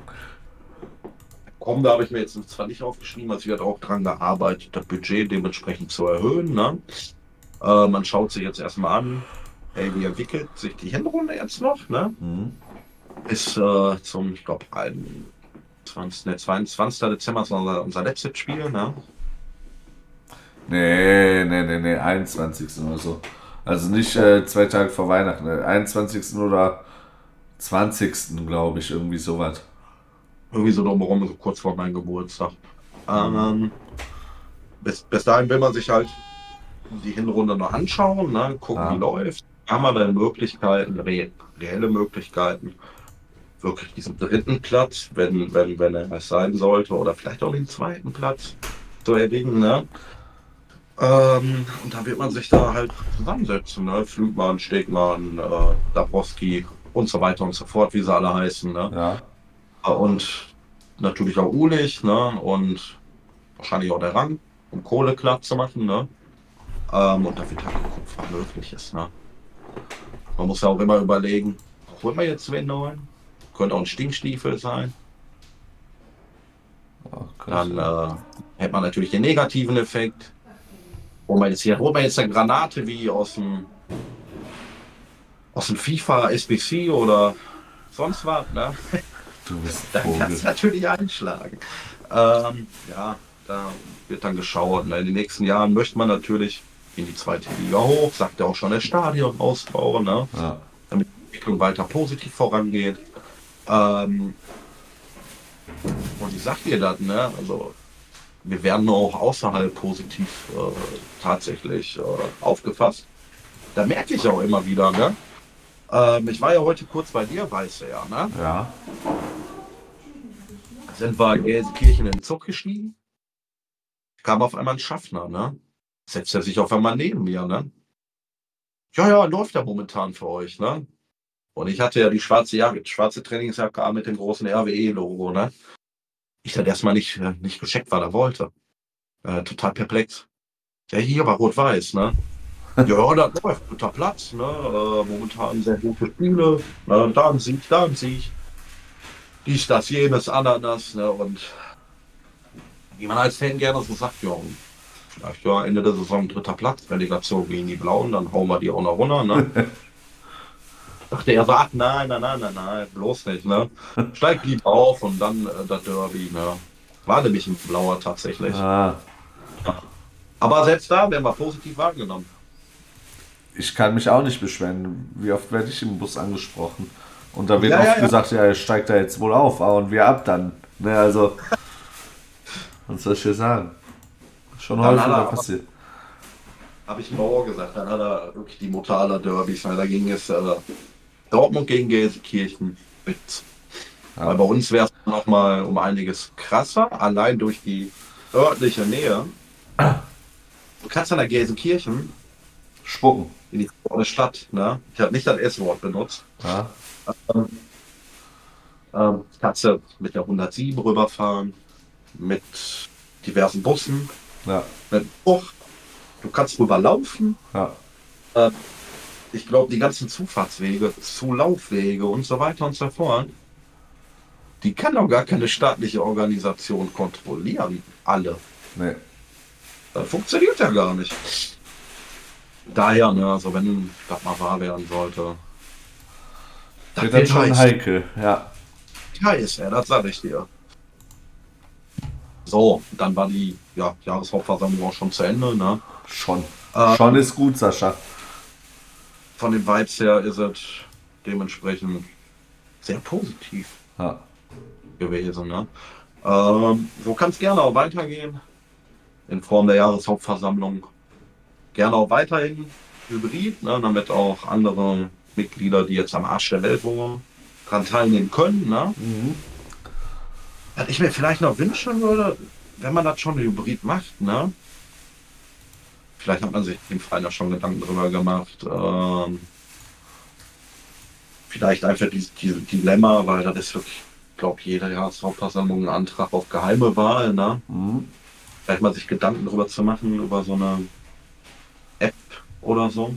S1: Komm, da habe ich mir jetzt zwar nicht aufgeschrieben, also ich werde auch dran gearbeitet, das Budget dementsprechend zu erhöhen. Ne? Äh, man schaut sich jetzt erstmal an, hey, wie entwickelt sich die Hinrunde jetzt noch? Ne?
S2: Mhm.
S1: Bis äh, zum, ich glaube, 21. Ne, 22. Dezember ist unser, unser letztes Spiel. Ne?
S2: Nee, nee, nee, nee, 21. oder so. Also nicht äh, zwei Tage vor Weihnachten, ne? 21. oder 20. glaube ich, irgendwie sowas.
S1: Irgendwie so drumherum, so kurz vor meinem Geburtstag. Ähm, bis, bis dahin will man sich halt die Hinrunde noch anschauen, ne? gucken,
S2: Ja.
S1: wie läuft. Haben wir denn Möglichkeiten, re reelle Möglichkeiten, wirklich diesen dritten Platz, wenn, wenn, wenn er es sein sollte, oder vielleicht auch den zweiten Platz zu erringen. Ne? Ähm, und da wird man sich da halt zusammensetzen. Ne? Flugmann, Stegmann, äh, Dabrowski und so weiter und so fort, wie sie alle heißen. Ne?
S2: Ja.
S1: Und natürlich auch Ulich, ne? Und wahrscheinlich auch der Rang, um Kohle klar zu machen, ne? Ähm, und da wird halt geguckt, was möglich ist, ne? Man muss ja auch immer überlegen, holen wir jetzt wen neuen? Könnte auch ein Stinkstiefel sein.
S2: Oh,
S1: Dann äh, hätte man natürlich den negativen Effekt. Holen wir jetzt hier, holen wir jetzt eine Granate wie aus dem aus dem FIFA SBC oder sonst was, ne?
S2: du bist
S1: Dann kann es natürlich einschlagen. Ähm, ja, da wird dann geschaut. Ne? In den nächsten Jahren möchte man natürlich in die zweite Liga hoch, sagt ja auch schon der Stadionausbau, ne?
S2: Ja.
S1: damit die Entwicklung weiter positiv vorangeht. Ähm, und ich sag dir das, ne? Also wir werden auch außerhalb positiv äh, tatsächlich äh, aufgefasst. Da merke ich auch immer wieder, ne? Ähm, ich war ja heute kurz bei dir, weißt du ja, ne?
S2: ja.
S1: sind wir in Gelsenkirchen in den Zug gestiegen. Kam auf einmal ein Schaffner, ne? Setzt er sich auf einmal neben mir, ne? Ja, ja, läuft ja momentan für euch, ne? Und ich hatte ja die schwarze Jacke, schwarze Trainingsjacke mit dem großen RWE-Logo, ne? Ich hatte erstmal nicht, äh, nicht gecheckt, was er wollte. Äh, total perplex. Ja, hier war Rot-Weiß, ne? Ja, da läuft guter Platz, ne? Äh, momentan sehr gute Spiele. Ne? Da ein Sieg, da ein Sieg dies, das, jenes, Ananas, ne, und wie man als Fan gerne so sagt, ja, vielleicht ja Ende der Saison dritter Platz, Relegation gegen die Blauen, dann hauen wir die auch noch runter, ne. Dachte er ach nein, nein, nein, nein, nein, bloß nicht, ne. Steigt lieb auf und dann äh, das Derby, ne. War nämlich ein Blauer tatsächlich.
S2: Ah.
S1: Aber selbst da werden wir positiv wahrgenommen.
S2: Ich kann mich auch nicht beschweren. Wie oft werde ich im Bus angesprochen? Und da wird
S1: Ja,
S2: oft
S1: ja,
S2: gesagt, ja, er steigt da jetzt wohl auf, ah, und wir ab dann. Ne, also, Was soll ich dir sagen? Schon häufiger
S1: er-
S2: passiert.
S1: Habe ich auch gesagt. Dann hat er wirklich die Mutter aller Derbys. weil Da ging es äh, Dortmund gegen Gelsenkirchen. Witz.
S2: Ja.
S1: Weil bei uns wäre es nochmal um einiges krasser, allein durch die örtliche Nähe. Du kannst an der Gelsenkirchen
S2: Spucken.
S1: in die Stadt, ne? Ich habe nicht das S-Wort benutzt.
S2: Ja.
S1: Ähm, kannst du mit der 107 rüberfahren, mit diversen Bussen,
S2: Ja.
S1: mit Bus. Du kannst rüber laufen.
S2: Ja.
S1: Äh, ich glaube, die ganzen Zufahrtswege, Zulaufwege und so weiter und so fort, die kann doch gar keine staatliche Organisation kontrollieren. Alle.
S2: Nee.
S1: Das funktioniert ja gar nicht. Daher, ne, also wenn das mal wahr werden sollte. Das
S2: Wird dann schon
S1: heiß.
S2: heikel. Ja.
S1: heiß, ja, das sage ich dir. So, dann war die ja, Jahreshauptversammlung auch schon zu Ende. Ne?
S2: Schon.
S1: Äh,
S2: Schon ist gut, Sascha.
S1: Von den Vibes her ist es dementsprechend sehr positiv
S2: Ja.
S1: gewesen. Ne? Ähm, so kann es gerne auch weitergehen. In Form der Jahreshauptversammlung. Gerne auch weiterhin hybrid, ne? damit auch andere Mitglieder, die jetzt am Arsch der Welt wohnen, daran teilnehmen können. Ne?
S2: Mhm.
S1: Was ich mir vielleicht noch wünschen würde, wenn man das schon hybrid macht, ne? Vielleicht hat man sich im Verein ja schon Gedanken drüber gemacht. Ähm, vielleicht einfach dieses, dieses Dilemma, weil das ist wirklich, glaube jede Jahreshauptversammlung ein Antrag auf geheime Wahl, ne?
S2: Mhm.
S1: Vielleicht mal sich Gedanken drüber zu machen, über so eine App oder so.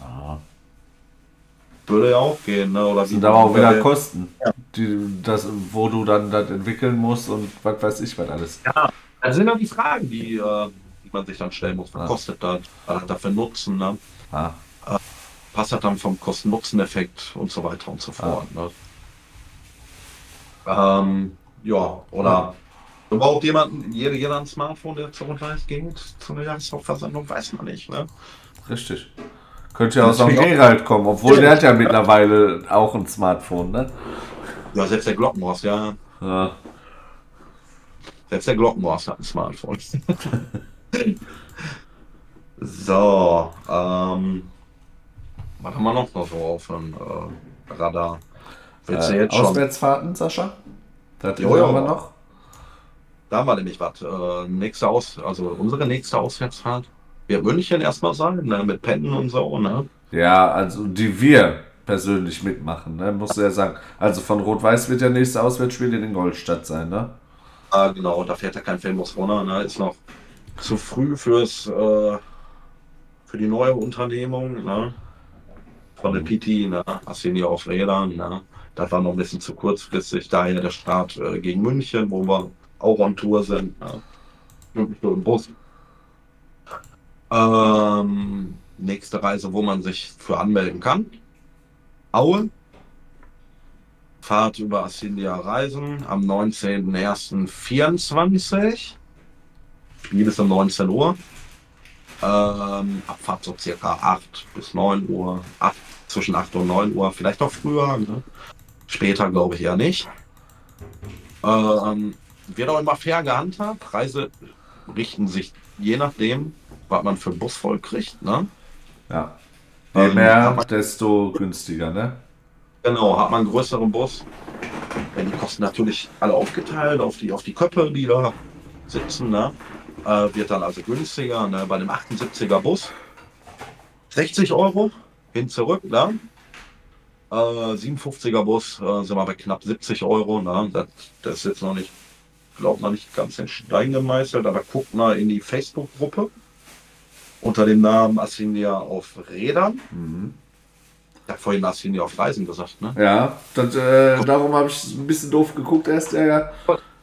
S2: Ja.
S1: Würde ja auch gehen, ne? Oder
S2: Sind aber auch wieder
S1: Ja.
S2: Kosten. Die, das, wo du dann das entwickeln musst und was weiß ich was alles.
S1: Das sind dann die Fragen, die, äh, die man sich dann stellen muss. Was
S2: Ja.
S1: kostet das? Was hat dafür Nutzen? Ne?
S2: Ja.
S1: passt das dann vom Kosten-Nutzen-Effekt und so weiter und so fort. Ne? Ähm, ja, oder überhaupt jemanden, jeder, jeder ein Smartphone, der zur Rundreise geht, zu einer Jahreshauptversammlung, weiß man nicht. Ne?
S2: Richtig. Könnte ja aus dem Gerald kommen, obwohl der hat ja mittlerweile auch ein Smartphone, ne?
S1: Ja, selbst der Glockenhorst, ja.
S2: Ja.
S1: Selbst der Glockenhorst hat ein Smartphone. so, ähm, was haben wir noch so auf dem äh, Radar? Willst du
S2: Äh,
S1: jetzt schon?
S2: Auswärtsfahrten, Sascha? Das
S1: Jo,
S2: haben wir noch.
S1: Da haben wir nämlich was. Äh, nächste Aus, also unsere nächste Auswärtsfahrt wird München erstmal sein, ne, mit Pennen und so, ne?
S2: Ja, also die wir persönlich mitmachen, ne? Musst du ja sagen. Also von Rot-Weiß wird ja nächste Auswärtsspiel in Ingolstadt sein, ne?
S1: Ah, genau, da fährt ja kein Famous runter, ne? Ist noch zu früh fürs äh, für die neue Unternehmung, ne? Von der PT, ne? Assini auf Rädern, ne? Das war noch ein bisschen zu kurzfristig, daher der Start äh, gegen München, wo wir auch on Tour sind. Ne? Wirklich nur Bus. Ähm, nächste Reise, wo man sich für anmelden kann. Aue. Fahrt über Assindia Reisen am 19.01.24. Spiel ist um 19 Uhr. Ähm, Abfahrt so circa 8 bis 9 Uhr. 8, zwischen 8 und 9 Uhr, vielleicht auch früher. Ne? Später glaube ich eher nicht. Ähm, wird auch immer fair gehandhabt. Preise richten sich je nachdem, was man für Bus voll kriegt. Ne?
S2: Ja. Je
S1: Ähm,
S2: mehr,
S1: man-
S2: desto günstiger, ne?
S1: Genau, hat man einen größeren Bus. Werden die Kosten natürlich alle aufgeteilt auf die, auf die Köpfe, die da sitzen. Ne? Äh, wird dann also günstiger. Ne? Bei dem 78er Bus 60 Euro hin zurück. Ne? Äh, 57er Bus äh, sind wir bei knapp 70 Euro. Ne? Das, das ist jetzt noch nicht, glaubt man nicht ganz in Stein gemeißelt, aber guckt mal in die Facebook-Gruppe unter dem Namen Assindia auf Rädern.
S2: Mhm.
S1: Habe vorhin Assindia auf Reisen gesagt. Ne?
S2: Ja, das, äh, darum habe ich ein bisschen doof geguckt erst. Ja, ja.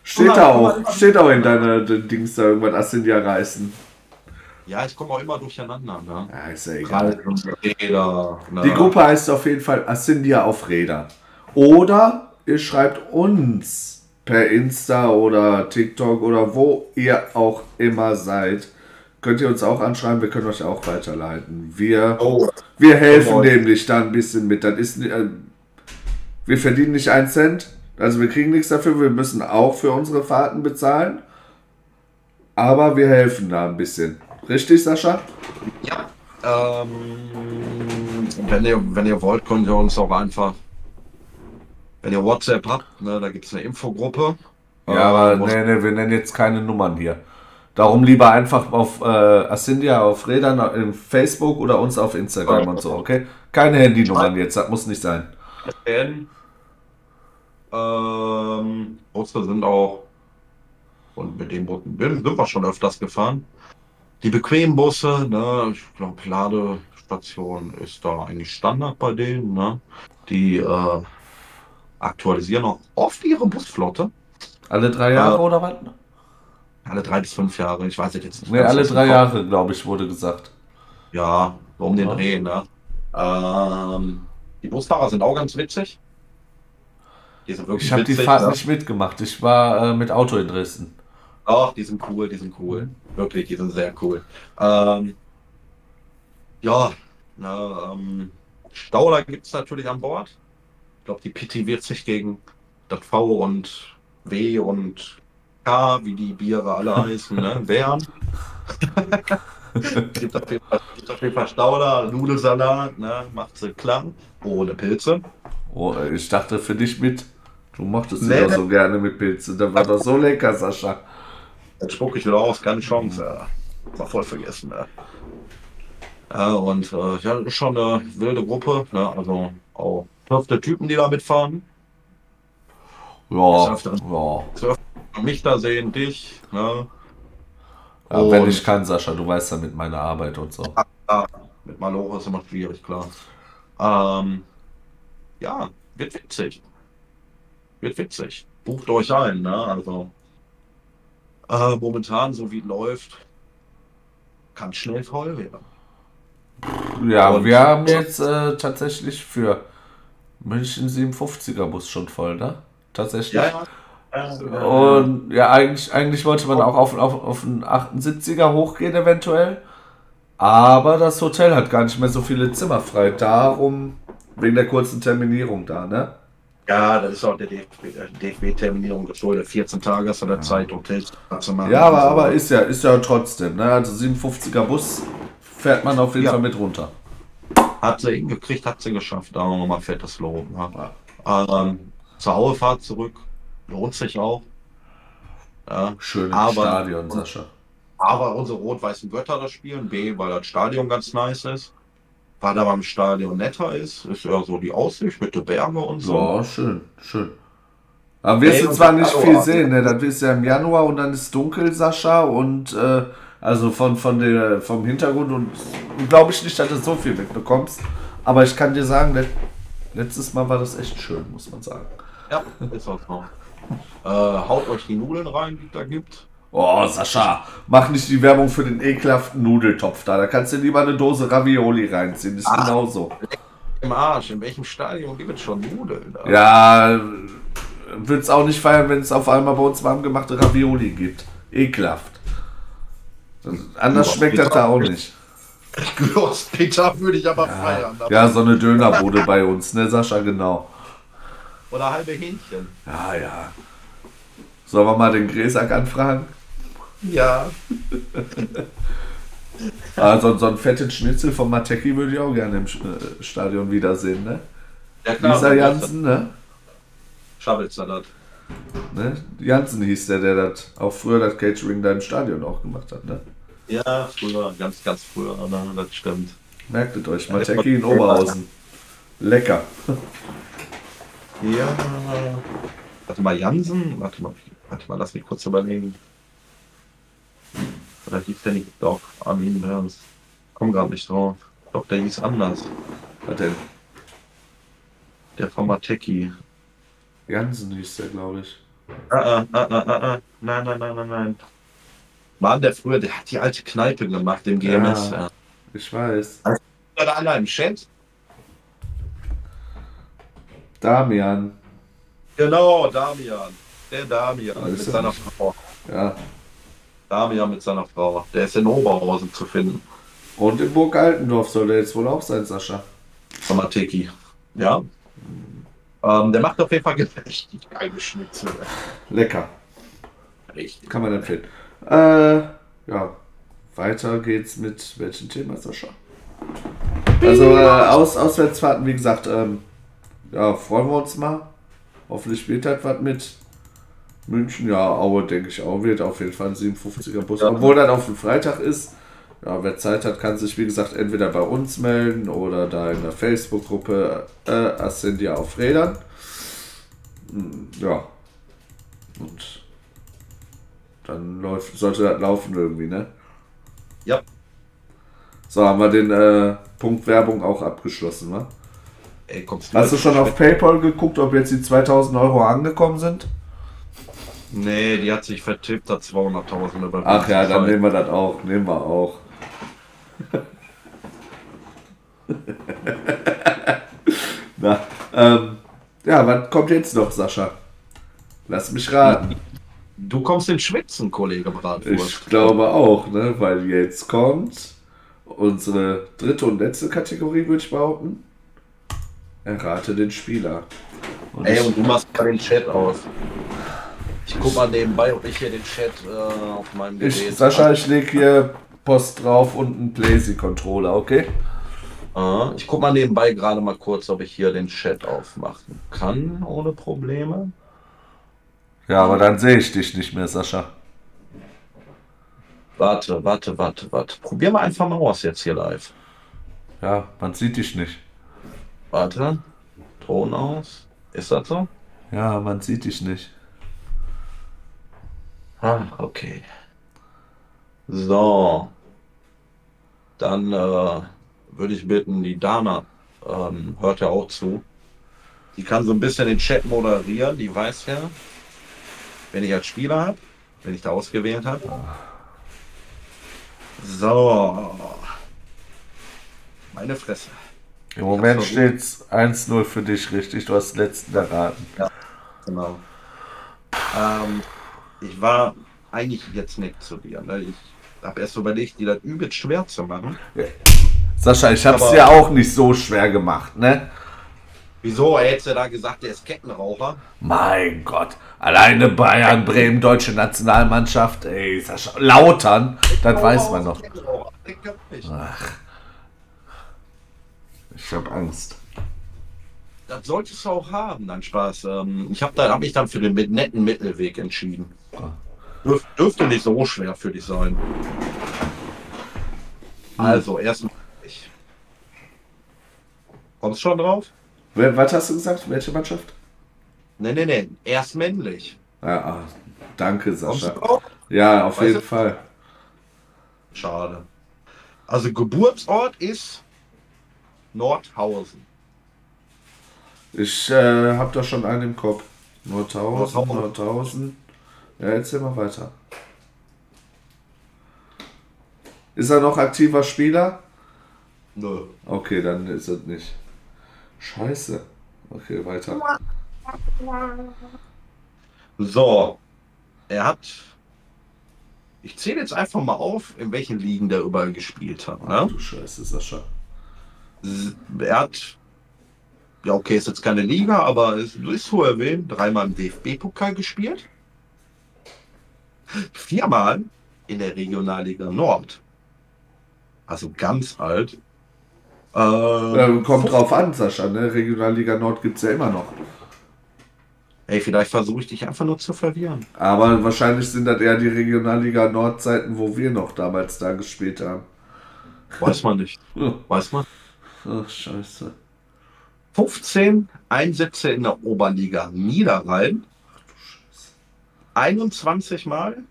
S2: Steht da auch. Steht auch in deiner de- Dings da irgendwas Assindia reißen.
S1: Ja, ich komme auch immer durcheinander. Ne?
S2: Ja, ist ja egal.
S1: Reisen Räder. Ne?
S2: Die Gruppe heißt auf jeden Fall Assindia auf Räder. Oder ihr schreibt uns per Insta oder TikTok oder wo ihr auch immer seid. Könnt ihr uns auch anschreiben, wir können euch auch weiterleiten. Wir,
S1: Oh,
S2: wir helfen
S1: Jawohl.
S2: nämlich da ein bisschen mit. Das ist, äh, wir verdienen nicht einen Cent, Also wir kriegen nichts dafür, wir müssen auch für unsere Fahrten bezahlen. Aber wir helfen da ein bisschen. Richtig, Sascha?
S1: Ja. Ähm, wenn, ihr, wenn ihr wollt, könnt ihr uns auch einfach, wenn ihr WhatsApp habt, ne, da gibt es eine Infogruppe.
S2: Ja, aber
S1: Ähm,
S2: nee, nee, wir nennen jetzt keine Nummern hier. Darum lieber einfach auf äh, Ascendia, auf Rädern, in Facebook oder uns auf Instagram und so, okay? Keine Handynummern jetzt, das muss nicht sein.
S1: Ähm, Busse sind auch, und mit dem Bussen sind wir schon öfters gefahren. Die bequemen Busse, ne, ich glaube, Ladestation ist da eigentlich Standard bei denen, ne? Die äh, aktualisieren auch oft ihre Busflotte.
S2: Alle drei Jahre
S1: Ja.
S2: oder was?
S1: Alle drei bis fünf Jahre, ich weiß jetzt nicht.
S2: Nee, alle drei. Jahre, glaube ich, wurde gesagt.
S1: Ja, um den. Dreh, ne? Ähm, die Busfahrer sind auch ganz witzig. Die sind wirklich
S2: Ich habe die Fahrt
S1: ne?
S2: nicht mitgemacht. Ich war äh, mit Auto in Dresden.
S1: Ach, die sind cool, die sind cool. Wirklich, die sind sehr cool. Ähm, ja, na, ähm, Stauder gibt es natürlich an Bord. Ich glaube, die Pitti wird sich gegen das V und W und K, wie die Biere alle heißen, ne, wehren. gibt auf jeden Fall, gibt auf jeden Fall Stauder, Nudelsalat, ne, macht sie klang, ohne Pilze.
S2: Oh, äh, ich dachte für dich mit. Du mochtest
S1: Nee, nee.
S2: so gerne mit Pilzen. Das war doch so lecker, Sascha.
S1: Dann spuck ich wieder aus, keine Chance. Ja. War voll vergessen. Ja, ja und äh, ja, das ist schon eine wilde Gruppe. Ne? Also auch zwölfte Typen, die da mitfahren.
S2: Ja, ja.
S1: Mich da sehen, dich. Ne?
S2: ja wenn ich kann, Sascha, du weißt ja mit meiner Arbeit und so.
S1: Ja, mit Malore ist immer schwierig, klar. Ähm, ja, wird witzig. Wird witzig. Bucht euch ein, ne? Also äh, momentan, so wie es läuft, kann schnell voll werden.
S2: Ja,
S1: Und-
S2: wir haben jetzt äh, tatsächlich für München 57er Bus schon voll, ne? Tatsächlich.
S1: Ja, ja. Äh,
S2: Und ja, eigentlich, eigentlich wollte man auch auf, auf, auf einen 78er hochgehen eventuell. Aber das Hotel hat gar nicht mehr so viele Zimmer frei. Darum, wegen der kurzen Terminierung da, ne?
S1: Ja, das ist auch der DFB-Terminierung geschuldet. 14 Tage hast du der Zeit, Hotels zu machen.
S2: Ja, aber, aber ist ja, ist ja trotzdem, ne? Also 57er Bus fährt man auf jeden
S1: Ja.
S2: Fall mit runter.
S1: Hat sie hingekriegt, hat sie geschafft. Da nochmal fettes Lob. Ja. Ähm, zur Auefahrt zurück. Lohnt sich auch. Ja.
S2: Schön im
S1: Aber-
S2: Stadion, Sascha.
S1: Aber unsere rot-weißen Götter das spielen. B, weil das Stadion ganz nice ist. Weil da beim Stadion netter ist, ist ja so die Aussicht mit den Bergen und so.
S2: Ja, schön, schön. Aber wirst du zwar nicht viel sehen, ne? Das ist ja im Januar und dann ist dunkel, Sascha, und äh, also von, von der, vom Hintergrund und glaube ich nicht, dass du so viel mitbekommst. Aber ich kann dir sagen, let, letztes Mal war das echt schön, muss man sagen.
S1: Ja, ist auch so. Äh, haut euch die Nudeln rein, die es da gibt.
S2: Oh, Sascha, mach nicht die Werbung für den ekelhaften Nudeltopf da. Da kannst du lieber eine Dose Ravioli reinziehen. Ist
S1: Ah.
S2: genauso.
S1: Im Arsch, in welchem Stadion gibt es schon Nudeln? Da?
S2: Ja, würde es auch nicht feiern, wenn es auf einmal bei uns warm gemachte Ravioli gibt. Ekelhaft. Anders
S1: Ja,
S2: schmeckt das da auch nicht.
S1: Peter würde ich aber feiern. aber-
S2: Ja, so eine Dönerbude bei uns, ne, Sascha, genau.
S1: Oder halbe Hähnchen.
S2: Ja, ja. Sollen wir mal den Gräsack anfragen?
S1: Ja.
S2: Also so ein fettes Schnitzel von Matecki würde ich auch gerne im äh, Stadion wiedersehen, ne?
S1: Ja,
S2: Lisa Jansen, ne?
S1: Schabelsalat.
S2: ne? Jansen hieß der, der das auch früher das Catering da im Stadion auch gemacht hat, ne?
S1: Ja, früher, ganz, ganz früher, ne, das stimmt.
S2: Merktet euch, Matecki in Oberhausen. Lecker.
S1: Ja. Warte mal, Jansen? Warte mal, warte mal, lass mich kurz überlegen. Oder hieß der nicht doch Armin Ernst? Komm gerade nicht drauf. Doch, der hieß anders.
S2: Denn?
S1: Der von Matecki.
S2: Jansen hieß der, glaube ich.
S1: Ah, ah, ah, ah, ah, ah. Nein, nein, nein, nein, nein. Mann, der früher, der hat die alte Kneipe gemacht im GMS.
S2: Ja.
S1: Ja.
S2: Ich weiß.
S1: Oder alle im Chat?
S2: Damian.
S1: Genau, Damian. Der Damian
S2: Alles
S1: mit seiner Frau.
S2: Ja.
S1: Damian mit seiner Frau. Der ist in Oberhausen zu finden.
S2: Und in Burg Altendorf soll der jetzt wohl auch sein, Sascha.
S1: Von Mateki. Ja. Ähm, der macht auf jeden Fall richtig geile Schnitzel.
S2: Lecker.
S1: Richtig.
S2: Kann man empfehlen. Äh, ja. Weiter geht's mit welchem Thema, Sascha? Also, äh, Aus Auswärtsfahrten, wie gesagt, ähm, ja, freuen wir uns mal. Hoffentlich spielt halt was mit. München, ja, Aue, denke ich auch, wird auf jeden Fall ein 57er Bus.
S1: Ja.
S2: Obwohl das auf dem Freitag ist. Ja, wer Zeit hat, kann sich, wie gesagt, entweder bei uns melden oder da in der Facebook-Gruppe äh, Ascendia auf Rädern. Hm, Ja. Und dann läuft, sollte das laufen irgendwie, ne?
S1: Ja.
S2: So, haben wir den äh, Punkt Werbung auch abgeschlossen, wa?
S1: Ey, kommst
S2: Hast du schon auf PayPal geguckt, ob jetzt die 2000 Euro angekommen sind?
S1: Nee, die hat sich vertippt, hat 200.000 über
S2: Ach ja, dann nehmen wir das auch. Nehmen wir auch. Na, ähm, ja, was kommt jetzt noch, Sascha? Lass mich raten.
S1: Du kommst in Schwitzen, Kollege Bratwurst.
S2: Ich glaube auch, ne? Weil jetzt kommt unsere dritte und letzte Kategorie, würde ich behaupten. Errate den Spieler. Und
S1: Ey,
S2: ich,
S1: und du machst mal den Chat aus. Ich guck mal nebenbei, ob ich hier den Chat äh, auf meinem
S2: ich,
S1: Gerät
S2: Sascha, ich leg hier Post drauf und einen Blazy-Controller, okay?
S1: Ah, ich guck mal nebenbei gerade mal kurz, ob ich hier den Chat aufmachen kann, ohne Probleme.
S2: Ja, aber dann sehe ich dich nicht mehr, Sascha.
S1: Warte, warte, warte, warte. Probier mal einfach mal aus jetzt hier live.
S2: Ja, man sieht dich nicht.
S1: Warte. Ton aus. Ist das so?
S2: Ja, man sieht dich nicht.
S1: Ah, okay. So. Dann äh, würde ich bitten, die Dana ähm, hört ja auch zu. Die kann so ein bisschen den Chat moderieren, die weiß ja, wenn ich als Spieler habe, wenn ich da ausgewählt habe. So. Meine Fresse.
S2: Im Moment
S1: hab's
S2: steht's 1-0 für dich, richtig? Du hast den letzten erraten.
S1: Genau. Ähm, ich war eigentlich jetzt nicht zu dir. Ne? Ich habe erst überlegt, die das übelst schwer zu machen.
S2: Sascha, ich hab's
S1: Aber-
S2: dir auch nicht so schwer gemacht, ne?
S1: Wieso hättest du da gesagt, der ist Kettenraucher?
S2: Mein Gott. Alleine Bayern, Bremen, deutsche Nationalmannschaft, ey, Sascha. Lautern, das weiß man noch.
S1: Ich.
S2: Ach. Ich hab Angst.
S1: Das solltest du auch haben, dein Spaß. Ähm, ich habe hab mich dann für den netten Mittelweg entschieden. Dürf, dürfte nicht so schwer für dich sein. Also, erstmal. Kommst schon drauf?
S2: Was hast du gesagt? Welche Mannschaft?
S1: Nee, nee, nee. Erst männlich.
S2: Ja, ah, danke,
S1: Kommst du
S2: Sascha. Ja, auf
S1: Weißt
S2: jeden
S1: du-
S2: Fall.
S1: Schade. Also Geburtsort ist Nordhausen.
S2: Ich äh, hab da schon einen im Kopf. Nordhausen,
S1: Nordhausen.
S2: Nordhausen. Ja, erzähl mal weiter. Ist er noch aktiver Spieler?
S1: Nö.
S2: Okay, dann ist es nicht. Scheiße. Okay, weiter.
S1: So. Er hat. Ich zähle jetzt einfach mal auf, in welchen Ligen der überall gespielt hat.
S2: Ach
S1: Ne?
S2: du Scheiße, Sascha.
S1: Er hat. Ja, okay, ist jetzt keine Liga, aber es ist zu erwähnen, dreimal im DFB-Pokal gespielt. Viermal in der Regionalliga Nord. Also ganz alt. Ähm,
S2: kommt drauf an, Sascha, ne? Regionalliga Nord gibt's ja immer noch.
S1: Ey, vielleicht versuche ich dich einfach nur zu verwirren.
S2: Aber wahrscheinlich sind das eher die Regionalliga Nord-Zeiten, wo wir noch damals da gespielt haben.
S1: Weiß man nicht. Weiß man.
S2: Ach, scheiße.
S1: 15 Einsätze in der Oberliga Niederrhein. 21 Mal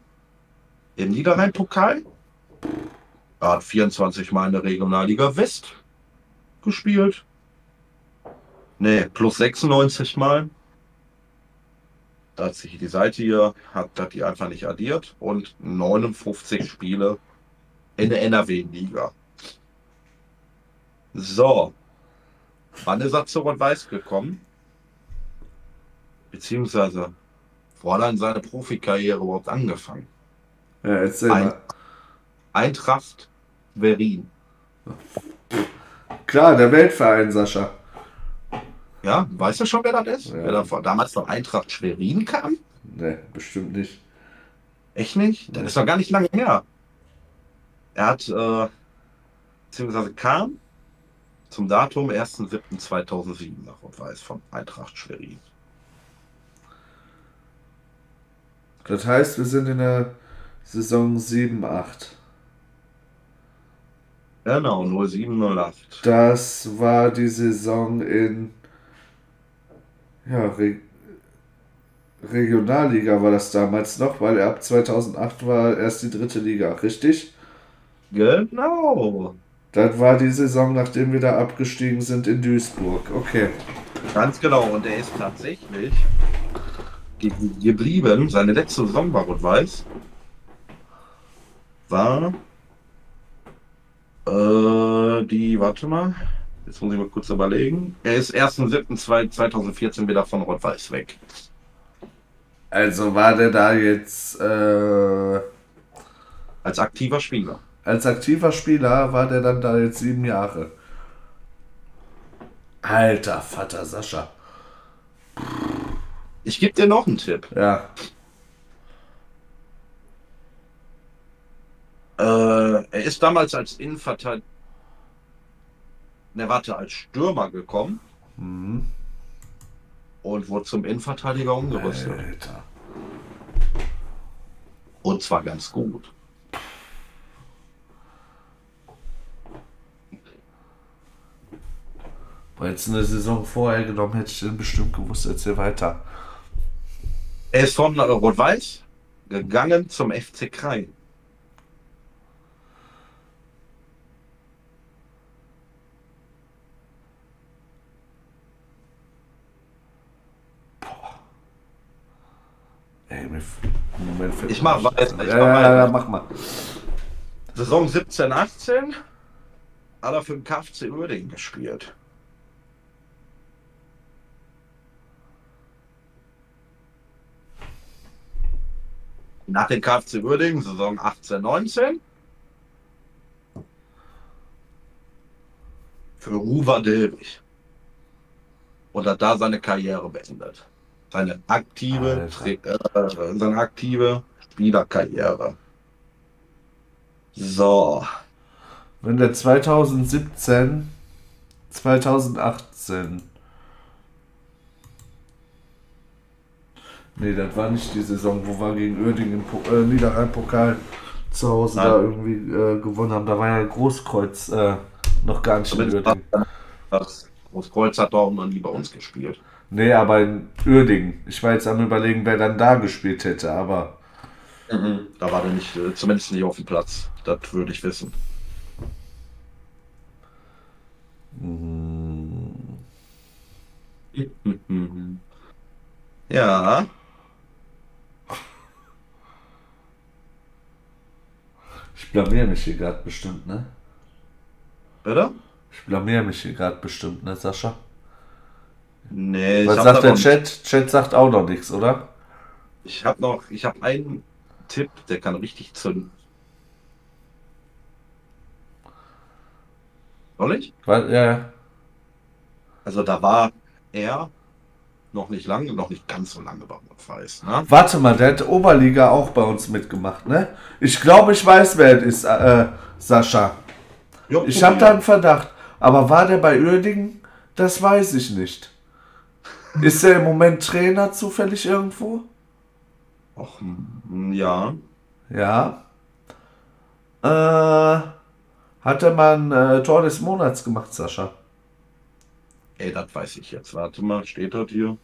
S1: im Niederrhein-Pokal. Er hat 24 Mal in der Regionalliga West gespielt. Ne, plus 96 Mal. Da hat sich die Seite hier, hat, hat die einfach nicht addiert. Und 59 Spiele in der NRW-Liga. So. Wann ist er zu Rot-Weiß gekommen? Beziehungsweise, wo hat er in seine Profikarriere überhaupt angefangen?
S2: Ja, erzähl
S1: Ein-
S2: mal.
S1: Eintracht Berlin.
S2: Klar, der Weltverein, Sascha.
S1: Ja, weißt du schon, wer das ist?
S2: Ja.
S1: Wer da vor, damals noch Eintracht Schwerin kam?
S2: Ne, bestimmt nicht.
S1: Echt nicht? Das ist doch gar nicht lange her. Er hat, äh, beziehungsweise kam zum Datum 1.7.2007 nach Rot-Weiß von Eintracht Schwerin.
S2: Das heißt, wir sind in der Saison 7, 8.
S1: Genau, 0708.
S2: Das war die Saison in ja, Re Regionalliga war das damals noch, weil ab 2008 war erst die dritte Liga, richtig?
S1: Genau.
S2: Das war die Saison, nachdem wir da abgestiegen sind in Duisburg. Okay.
S1: Ganz genau. Und er ist tatsächlich ge geblieben. Seine letzte Saison bei Rot-Weiß war äh, die, warte mal, jetzt muss ich mal kurz überlegen. Er ist 1.7.2014 wieder von Rot-Weiß weg.
S2: Also war der da jetzt äh,
S1: Als aktiver Spieler.
S2: Als aktiver Spieler, war der dann da jetzt sieben Jahre. Alter Vater Sascha.
S1: Ich gebe dir noch einen Tipp.
S2: Ja.
S1: Äh, er ist damals als Innenverteidiger, ne, warte, als Stürmer gekommen
S2: Mhm.
S1: und wurde zum Innenverteidiger umgerüstet.
S2: Alter.
S1: Und zwar ganz gut.
S2: Weil jetzt eine Saison vorher genommen hätte ich den bestimmt gewusst, erzähl weiter.
S1: Er ist von Rot-Weiß gegangen zum FC.
S2: Ey, im Moment
S1: Ich mach weiter, ich
S2: Ja,
S1: mach
S2: ja, mach mal.
S1: Saison 17, 18 hat er für den KfC Uerdingen gespielt. Nach dem KfC Uerdingen, Saison 18, 19. Für Ruva Dilwig. Und hat da seine Karriere beendet. Seine aktive, äh, seine aktive Spielerkarriere. So.
S2: Wenn der 2017, 2018. Nee, das war nicht die Saison, wo wir gegen Uerdingen im Po- äh, Niederrhein-Pokal zu Hause
S1: Nein.
S2: da irgendwie äh, gewonnen haben. Da war ja Großkreuz äh, noch gar nicht in
S1: das Großkreuz hat doch noch nie bei uns gespielt.
S2: Nee, aber in Uerdingen. Ich war jetzt am überlegen, wer dann da gespielt hätte, aber
S1: Da war der nicht, äh, zumindest nicht auf dem Platz. Das würde ich wissen. Ja,
S2: ich blamier mich hier gerade bestimmt, ne?
S1: bitte?
S2: Ich blamier mich hier gerade bestimmt, ne, Sascha?
S1: Nee,
S2: Was
S1: hab
S2: sagt der Chat? Chat sagt auch noch nichts, oder?
S1: Ich habe noch, ich habe einen Tipp, der kann richtig zünden. Soll ich?
S2: Weil, ja, ja.
S1: Also da war er noch nicht lange, noch nicht ganz so lange bei uns weiß. Ne?
S2: Warte mal, der hat Oberliga auch bei uns mitgemacht, ne? Ich glaube, ich weiß, wer es ist, äh, Sascha.
S1: Jo,
S2: Ich habe da einen Verdacht. Aber war der bei Uerdingen? Das weiß ich nicht. Ist er im Moment Trainer zufällig irgendwo?
S1: Och, mm, ja.
S2: Ja. Äh, hat er mal ein äh, Tor des Monats gemacht, Sascha?
S1: Ey, das weiß ich jetzt. Warte mal, steht das hier?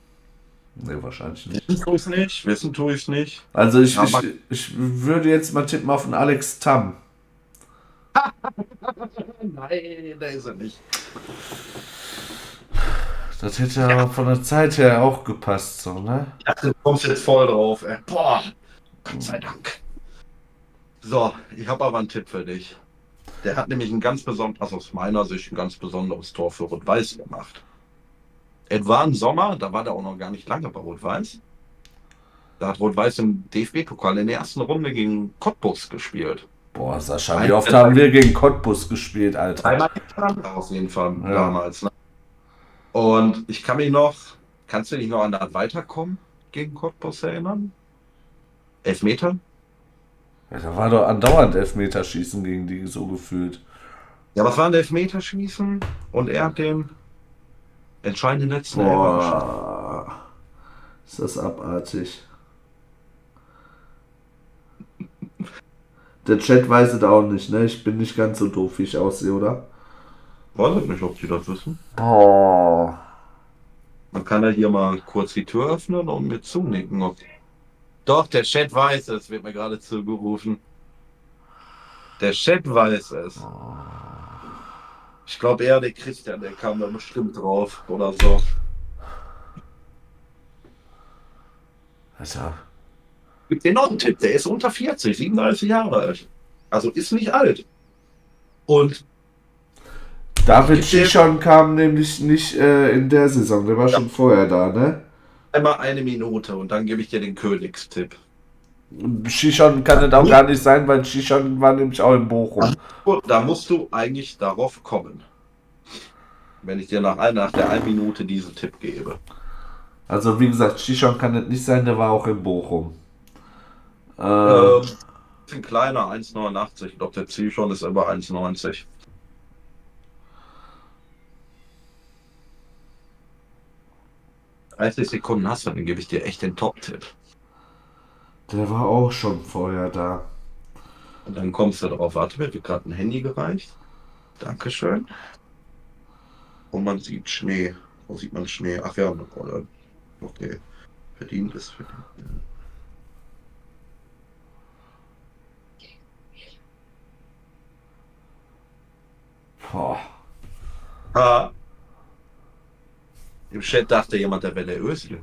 S2: Nee, wahrscheinlich nicht.
S1: Wissen tue ich nicht. Wissen tue ich nicht.
S2: Also ich, ich, ich würde jetzt mal tippen auf einen Alex Tam.
S1: Nein, der ist er nicht.
S2: Das hätte ja aber von der Zeit her auch gepasst, so, ne?
S1: Ja, du kommst jetzt voll drauf, ey. Boah, Gott sei Dank. So, ich habe aber einen Tipp für dich. Der hat nämlich ein ganz besonderes, also aus meiner Sicht ein ganz besonderes Tor für Rot-Weiß gemacht. Es war im Sommer, da war der auch noch gar nicht lange bei Rot-Weiß. Da hat Rot-Weiß im DFB-Pokal in der ersten Runde gegen Cottbus gespielt.
S2: Boah, Sascha, wie oft haben wir gegen Cottbus gespielt, Alter?
S1: Einmal auf jeden Fall
S2: Ja.
S1: damals. Ne? Und ich kann mich noch, kannst du dich noch an das Weiterkommen gegen Cottbus erinnern? Elfmeter?
S2: Ja, da war doch andauernd Elfmeterschießen gegen die so gefühlt.
S1: Ja, was war ein Elfmeterschießen? Und er hat den entscheidenden letzten.
S2: Boah. Ist das abartig. Der Chat weiß es auch nicht, ne? Ich bin nicht ganz so doof, wie ich aussehe, oder?
S1: Weiß ich nicht, ob die das wissen.
S2: Oh.
S1: Man kann ja hier mal kurz die Tür öffnen und mir zunicken. Ob... Doch, der Chat weiß es, wird mir gerade zugerufen. Der Chat weiß es. Ich glaube eher der Christian, der kam da bestimmt drauf oder so.
S2: Alter.
S1: Gibt dir noch einen Tipp, der ist unter 40, 37 Jahre alt. Also ist nicht alt. Und
S2: David Shishon kam nämlich nicht äh, in der Saison, der war schon vorher da, ne?
S1: Einmal eine Minute und dann gebe ich dir den Königstipp.
S2: Shishon kann es auch gar nicht sein, weil Shishon war nämlich auch in Bochum.
S1: Gut, da musst du eigentlich darauf kommen. Wenn ich dir nach, ein- nach der einen Minute diesen Tipp gebe.
S2: Also wie gesagt, Shishon kann es nicht sein, der war auch in Bochum. Äh,
S1: Ähm, bisschen kleiner, 1,89. Ich glaube, der Ziel schon ist über 1,90. ...30 Sekunden hast du, dann gebe ich dir echt den Top-Tipp.
S2: der war auch schon vorher da.
S1: Und dann kommst du drauf. Warte, mir wird gerade ein Handy gereicht. Dankeschön. Und man sieht Schnee. Wo sieht man Schnee? Ach ja, eine Rolle. Okay. Verdient ist verdient. ja.
S2: Boah.
S1: Ah. Im Chat dachte jemand, der wäre der Özil.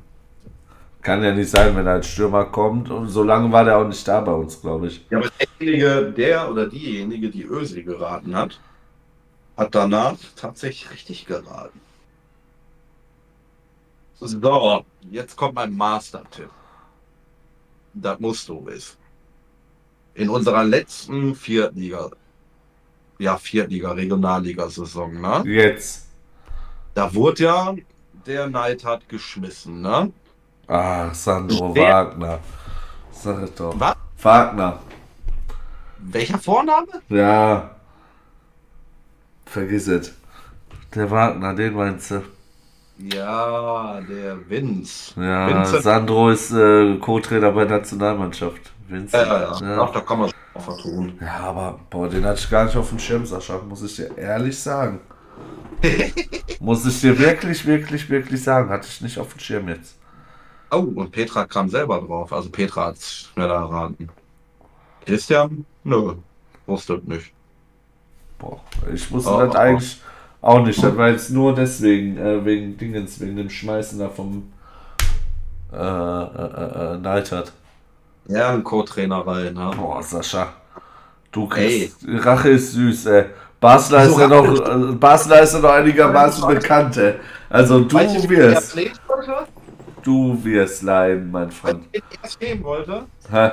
S2: Kann ja nicht sein, wenn er als Stürmer kommt. Und so lange war der auch nicht da bei uns, glaube ich.
S1: Ja, aber derjenige, der oder diejenige, die Özil geraten hat, hat danach tatsächlich richtig geraten. So, jetzt kommt mein Master-Tipp. Das musst du wissen. In unserer letzten Viertliga, ja, Viertliga, Regionalliga-Saison, ne?
S2: Jetzt.
S1: Da wurde ja der Neidhardt geschmissen, ne?
S2: Ah, Sandro
S1: Wer?
S2: Wagner. Sag doch.
S1: Was?
S2: Wagner.
S1: Welcher Vorname?
S2: Ja. Vergiss es. Der Wagner, den meinst du?
S1: Ja, der Vince.
S2: Ja,
S1: Vincent.
S2: Sandro ist äh, Co-Trainer bei der Nationalmannschaft.
S1: Ja, ja, ja.
S2: Ja.
S1: Ach, da kann man es auch vertun.
S2: Ja, aber boah, den hatte ich gar nicht auf dem Schirm, Sascha, muss ich dir ehrlich sagen. muss ich dir wirklich, wirklich, wirklich sagen. Hatte ich nicht auf dem Schirm jetzt.
S1: Oh, und Petra kam selber drauf. Also Petra hat es schneller erraten. Christian? Nö. Wusste nicht.
S2: Boah, ich wusste
S1: Oh,
S2: das
S1: oh.
S2: eigentlich auch nicht. Das war jetzt nur deswegen, äh, wegen Dingens, wegen dem Schmeißen da vom äh, äh, äh, Neidhardt.
S1: Ja, ein Co-Trainerei, ne?
S2: Boah, Sascha. Du
S1: Ey.
S2: kriegst, Rache ist süß, ey. Basler ist
S1: So
S2: ja noch, äh, Basler ist ja noch einigermaßen bekannt, ey. Also du
S1: wie
S2: wirst, du wirst leiden, mein Freund.
S1: wen ich erst nehmen wollte?
S2: Hä?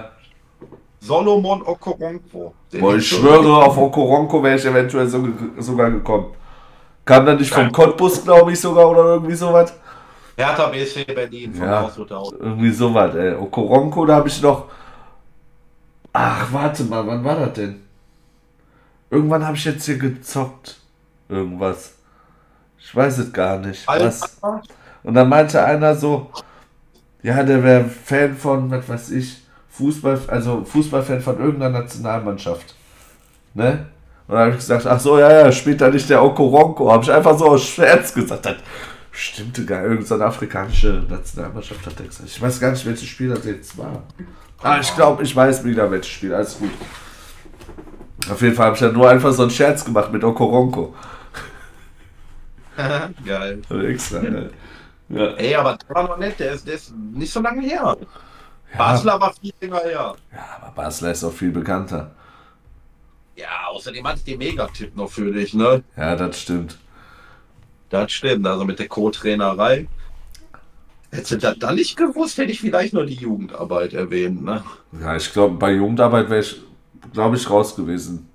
S1: Solomon Okoronkwo. Den
S2: Boah, ich schwöre, auf Okoronko wäre ich eventuell so, sogar gekommen. Kam dann nicht vom. Cottbus, glaube ich, sogar, oder irgendwie sowas?
S1: Hertha BSC Berlin von
S2: Ja. Irgendwie sowas, ey. Okoronko, da habe ich noch. Ach, warte mal, wann war das denn? Irgendwann habe ich jetzt hier gezockt. Irgendwas. Ich weiß es gar nicht. Was? Und dann meinte einer so, ja, der wäre Fan von, was weiß ich, Fußball, also Fußballfan von irgendeiner Nationalmannschaft. Ne? Und dann habe ich gesagt, ach so, ja, ja, spielt da nicht der Okoronko. Habe ich einfach so aus Scherz gesagt. Das stimmte gar irgendeine afrikanische Nationalmannschaft hat er gesagt. Ich weiß gar nicht, welches Spiel das jetzt war. Ah, ich glaube, ich weiß wieder, welches Spiel. Alles gut. Auf jeden Fall habe ich ja nur einfach so einen Scherz gemacht mit Okoronko.
S1: Geil.
S2: Also extra, ne? Ja.
S1: Ey, aber der war noch nett, der ist, der ist nicht so lange her. Basler war viel länger her.
S2: Ja, aber Basler ist auch viel bekannter.
S1: Ja, außerdem hatte ich den Megatipp noch für dich, ne?
S2: Ja, das stimmt.
S1: Das stimmt, also mit der Co-Trainerei. Hättest du das dann nicht gewusst, hätte ich vielleicht nur die Jugendarbeit erwähnt, ne?
S2: Ja, ich glaube, bei Jugendarbeit wäre ich, glaube ich, raus gewesen.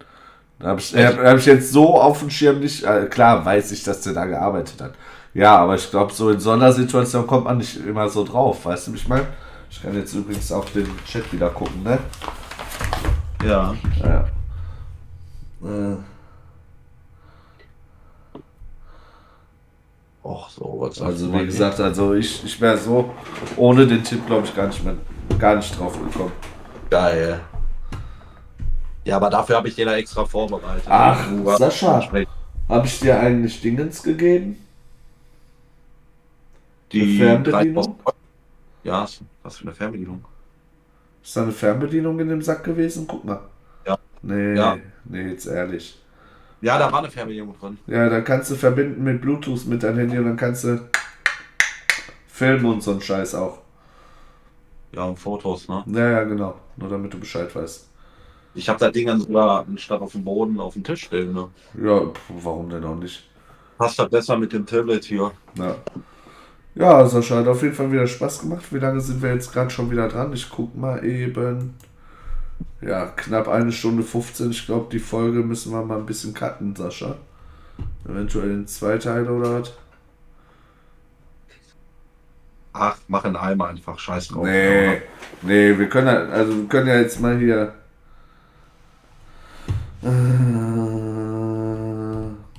S2: Da habe ich, hab, hab ich jetzt so auf dem Schirm nicht. Äh, klar weiß ich, dass der da gearbeitet hat. Ja, aber ich glaube, so in so einer Situation kommt man nicht immer so drauf, weißt du, wie ich meine? Ich kann jetzt übrigens auf den Chat wieder gucken, ne?
S1: Ja.
S2: Ja. Äh,
S1: Och, so, was
S2: also wie gesagt, also ich, ich wäre so ohne den Tipp, glaube ich, gar nicht mehr, gar nicht drauf gekommen.
S1: Geil. Ja, aber dafür habe ich den da extra vorbereitet.
S2: Ach,
S1: hast-
S2: Sascha. Habe ich dir eigentlich Dingens gegeben?
S1: Die
S2: Fernbedienung?
S1: 3000 Ja, was für eine Fernbedienung.
S2: Ist da eine Fernbedienung in dem Sack gewesen? Guck mal.
S1: Ja.
S2: Nee,
S1: Ja.
S2: nee, jetzt ehrlich.
S1: Ja, da war eine Fernbedienung drin.
S2: Ja, dann kannst du verbinden mit Bluetooth mit deinem Handy und dann kannst du filmen und so ein Scheiß auch.
S1: Ja, und Fotos, ne?
S2: Ja, ja, genau. Nur damit du Bescheid weißt.
S1: Ich habe das Ding dann sogar anstatt auf dem Boden auf dem Tisch stehen, ne?
S2: Ja, pf, warum denn auch nicht?
S1: Passt das besser mit dem Tablet hier.
S2: Ja. Ja, Sascha, hat auf jeden Fall wieder Spaß gemacht. Wie lange sind wir jetzt gerade schon wieder dran? Ich guck mal eben. Ja, knapp eine Stunde 15. Ich glaube, die Folge müssen wir mal ein bisschen cutten, Sascha. Eventuell in zwei Teile oder was?
S1: Ach, mach in einem einfach, scheiß drauf.
S2: Nee, nee, wir können also wir können ja jetzt mal hier. Äh,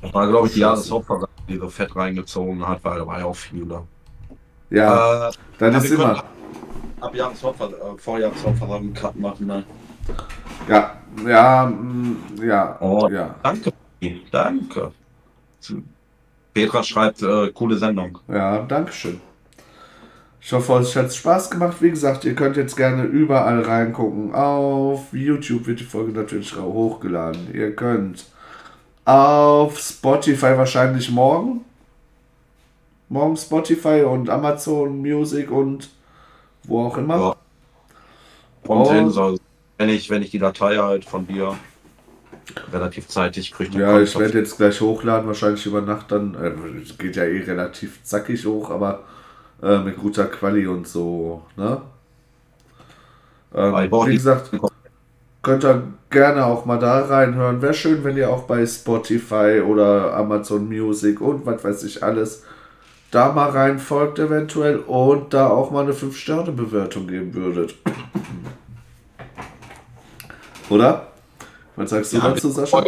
S1: Das war, glaube ich, die Jahreshauptversammlung, die so fett reingezogen hat, weil da war ja auch viel da.
S2: Ja,
S1: Äh,
S2: dann ist immer.
S1: Ab, ab Jahreshauptver äh, Vorjahreshauptversammlung einen Cut machen, ne?
S2: Ja, ja, mm, ja,
S1: Oh,
S2: ja,
S1: Danke, danke. Petra schreibt, äh, coole Sendung.
S2: ja, Dankeschön. Ich hoffe, euch hat es Spaß gemacht. Wie gesagt, ihr könnt jetzt gerne überall reingucken. Auf YouTube wird die Folge natürlich hochgeladen. Ihr könnt auf Spotify wahrscheinlich morgen. Morgen Spotify und Amazon Music und wo auch immer.
S1: Ja. Kommt hin, so, wenn ich, wenn ich die Datei halt von dir relativ zeitig kriege.
S2: Ja, ich werde jetzt gleich hochladen, wahrscheinlich über Nacht dann. Äh, es geht ja eh relativ zackig hoch, aber äh, mit guter Quali und so, ne? Ähm, wie gesagt, könnt ihr gerne auch mal da reinhören. Wäre schön, wenn ihr auch bei Spotify oder Amazon Music und was weiß ich alles da mal rein folgt eventuell und da auch mal eine 5-Sterne-Bewertung geben würdet. Oder? Was sagst du
S1: Ja,
S2: dazu, Sascha?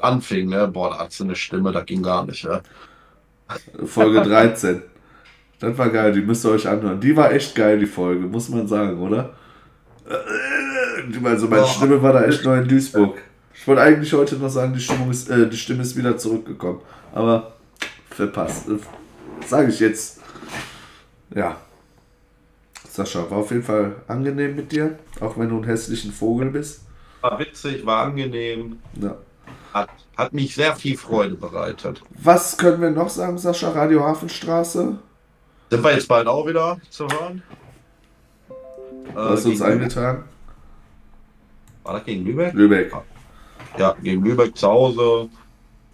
S1: Anfing, ne? Boah, da hat sie eine Stimme, das ging gar nicht, ja.
S2: Folge 13. Das war geil, die müsst ihr euch anhören. Die war echt geil, die Folge, muss man sagen, oder? Also meine
S1: Boah.
S2: Stimme war da echt neu in Duisburg. Ich wollte eigentlich heute noch sagen, die, Stimmung ist, äh, die Stimme ist wieder zurückgekommen. Aber verpasst. Sage ich jetzt. Ja. Sascha, war auf jeden Fall angenehm mit dir, auch wenn du ein hässlichen Vogel bist.
S1: War witzig, war angenehm,
S2: Ja.
S1: hat, hat mich sehr viel Freude bereitet.
S2: Was können wir noch sagen, Sascha? Radio Hafenstraße?
S1: Sind wir jetzt bald auch wieder zu hören? Äh,
S2: Hast du uns
S1: gegen-
S2: eingetragen?
S1: War das gegen Lübeck?
S2: Lübeck.
S1: Ja, gegen Lübeck zu Hause.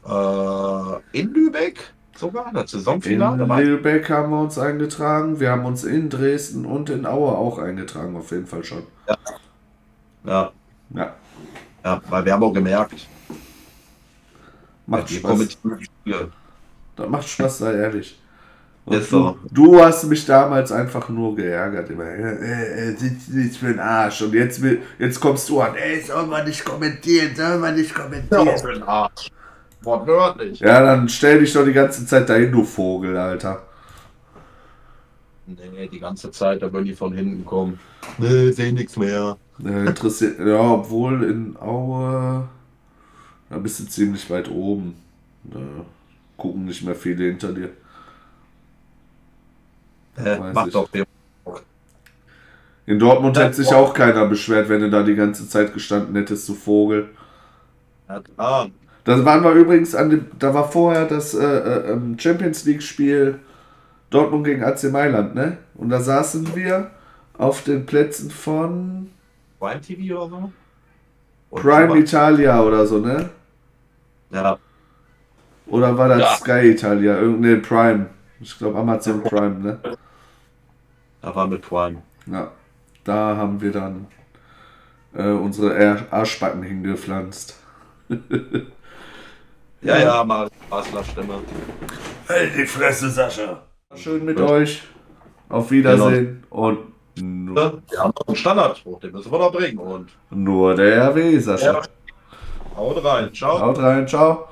S1: Äh, in Lübeck sogar, das
S2: In
S1: Saisonfinale. war-
S2: Lübeck haben wir uns eingetragen. Wir haben uns in Dresden und in Aue auch eingetragen, auf jeden Fall schon.
S1: Ja,
S2: Ja,
S1: ja, weil wir haben auch gemerkt,
S2: macht
S1: die
S2: Spaß. Das macht Spaß, sei ehrlich.
S1: Ist so.
S2: du, du hast mich damals einfach nur geärgert. Immer, äh, äh, sitzt nicht für den Arsch. Und jetzt, will, jetzt kommst du an, ey, soll man nicht kommentieren, soll man nicht
S1: Ja,
S2: kommentieren.
S1: für den Arsch. Wortwörtlich.
S2: Ja, dann stell dich doch die ganze Zeit dahin, du Vogel, Alter.
S1: Nee, die ganze Zeit, da würden die von hinten kommen. Nee, seh nix mehr.
S2: Äh, interessiert, ja, obwohl in Aue, da bist du ziemlich weit oben. Da gucken nicht mehr viele hinter dir.
S1: Äh, macht doch den.
S2: In Dortmund hätte sich auch keiner beschwert, wenn du da die ganze Zeit gestanden hättest, du Vogel.
S1: Ah,
S2: Da waren wir übrigens an dem, da war vorher das äh, äh, ähm, Champions League Spiel Dortmund gegen AC Mailand, ne? Und da saßen wir auf den Plätzen von
S1: Prime TV oder so? Und
S2: Prime
S1: sowas.
S2: Italia oder so, ne?
S1: Ja,
S2: Oder war das
S1: Ja.
S2: Sky Italia? Irgend- Nee, Prime. Ich glaube Amazon Prime, ne?
S1: Da war mit Prime.
S2: Ja. Da haben wir dann äh, unsere Ar- Arschbacken hingepflanzt.
S1: Ja, ja, mal Basler Stimme.
S2: Halt die Fresse, Sascha. Schön mit euch. Auf Wiedersehen. Und nur,
S1: Wir haben noch einen Standardspruch, den müssen wir noch bringen. Und
S2: nur der RW, Sascha.
S1: haut rein. Ciao.
S2: Haut rein, ciao.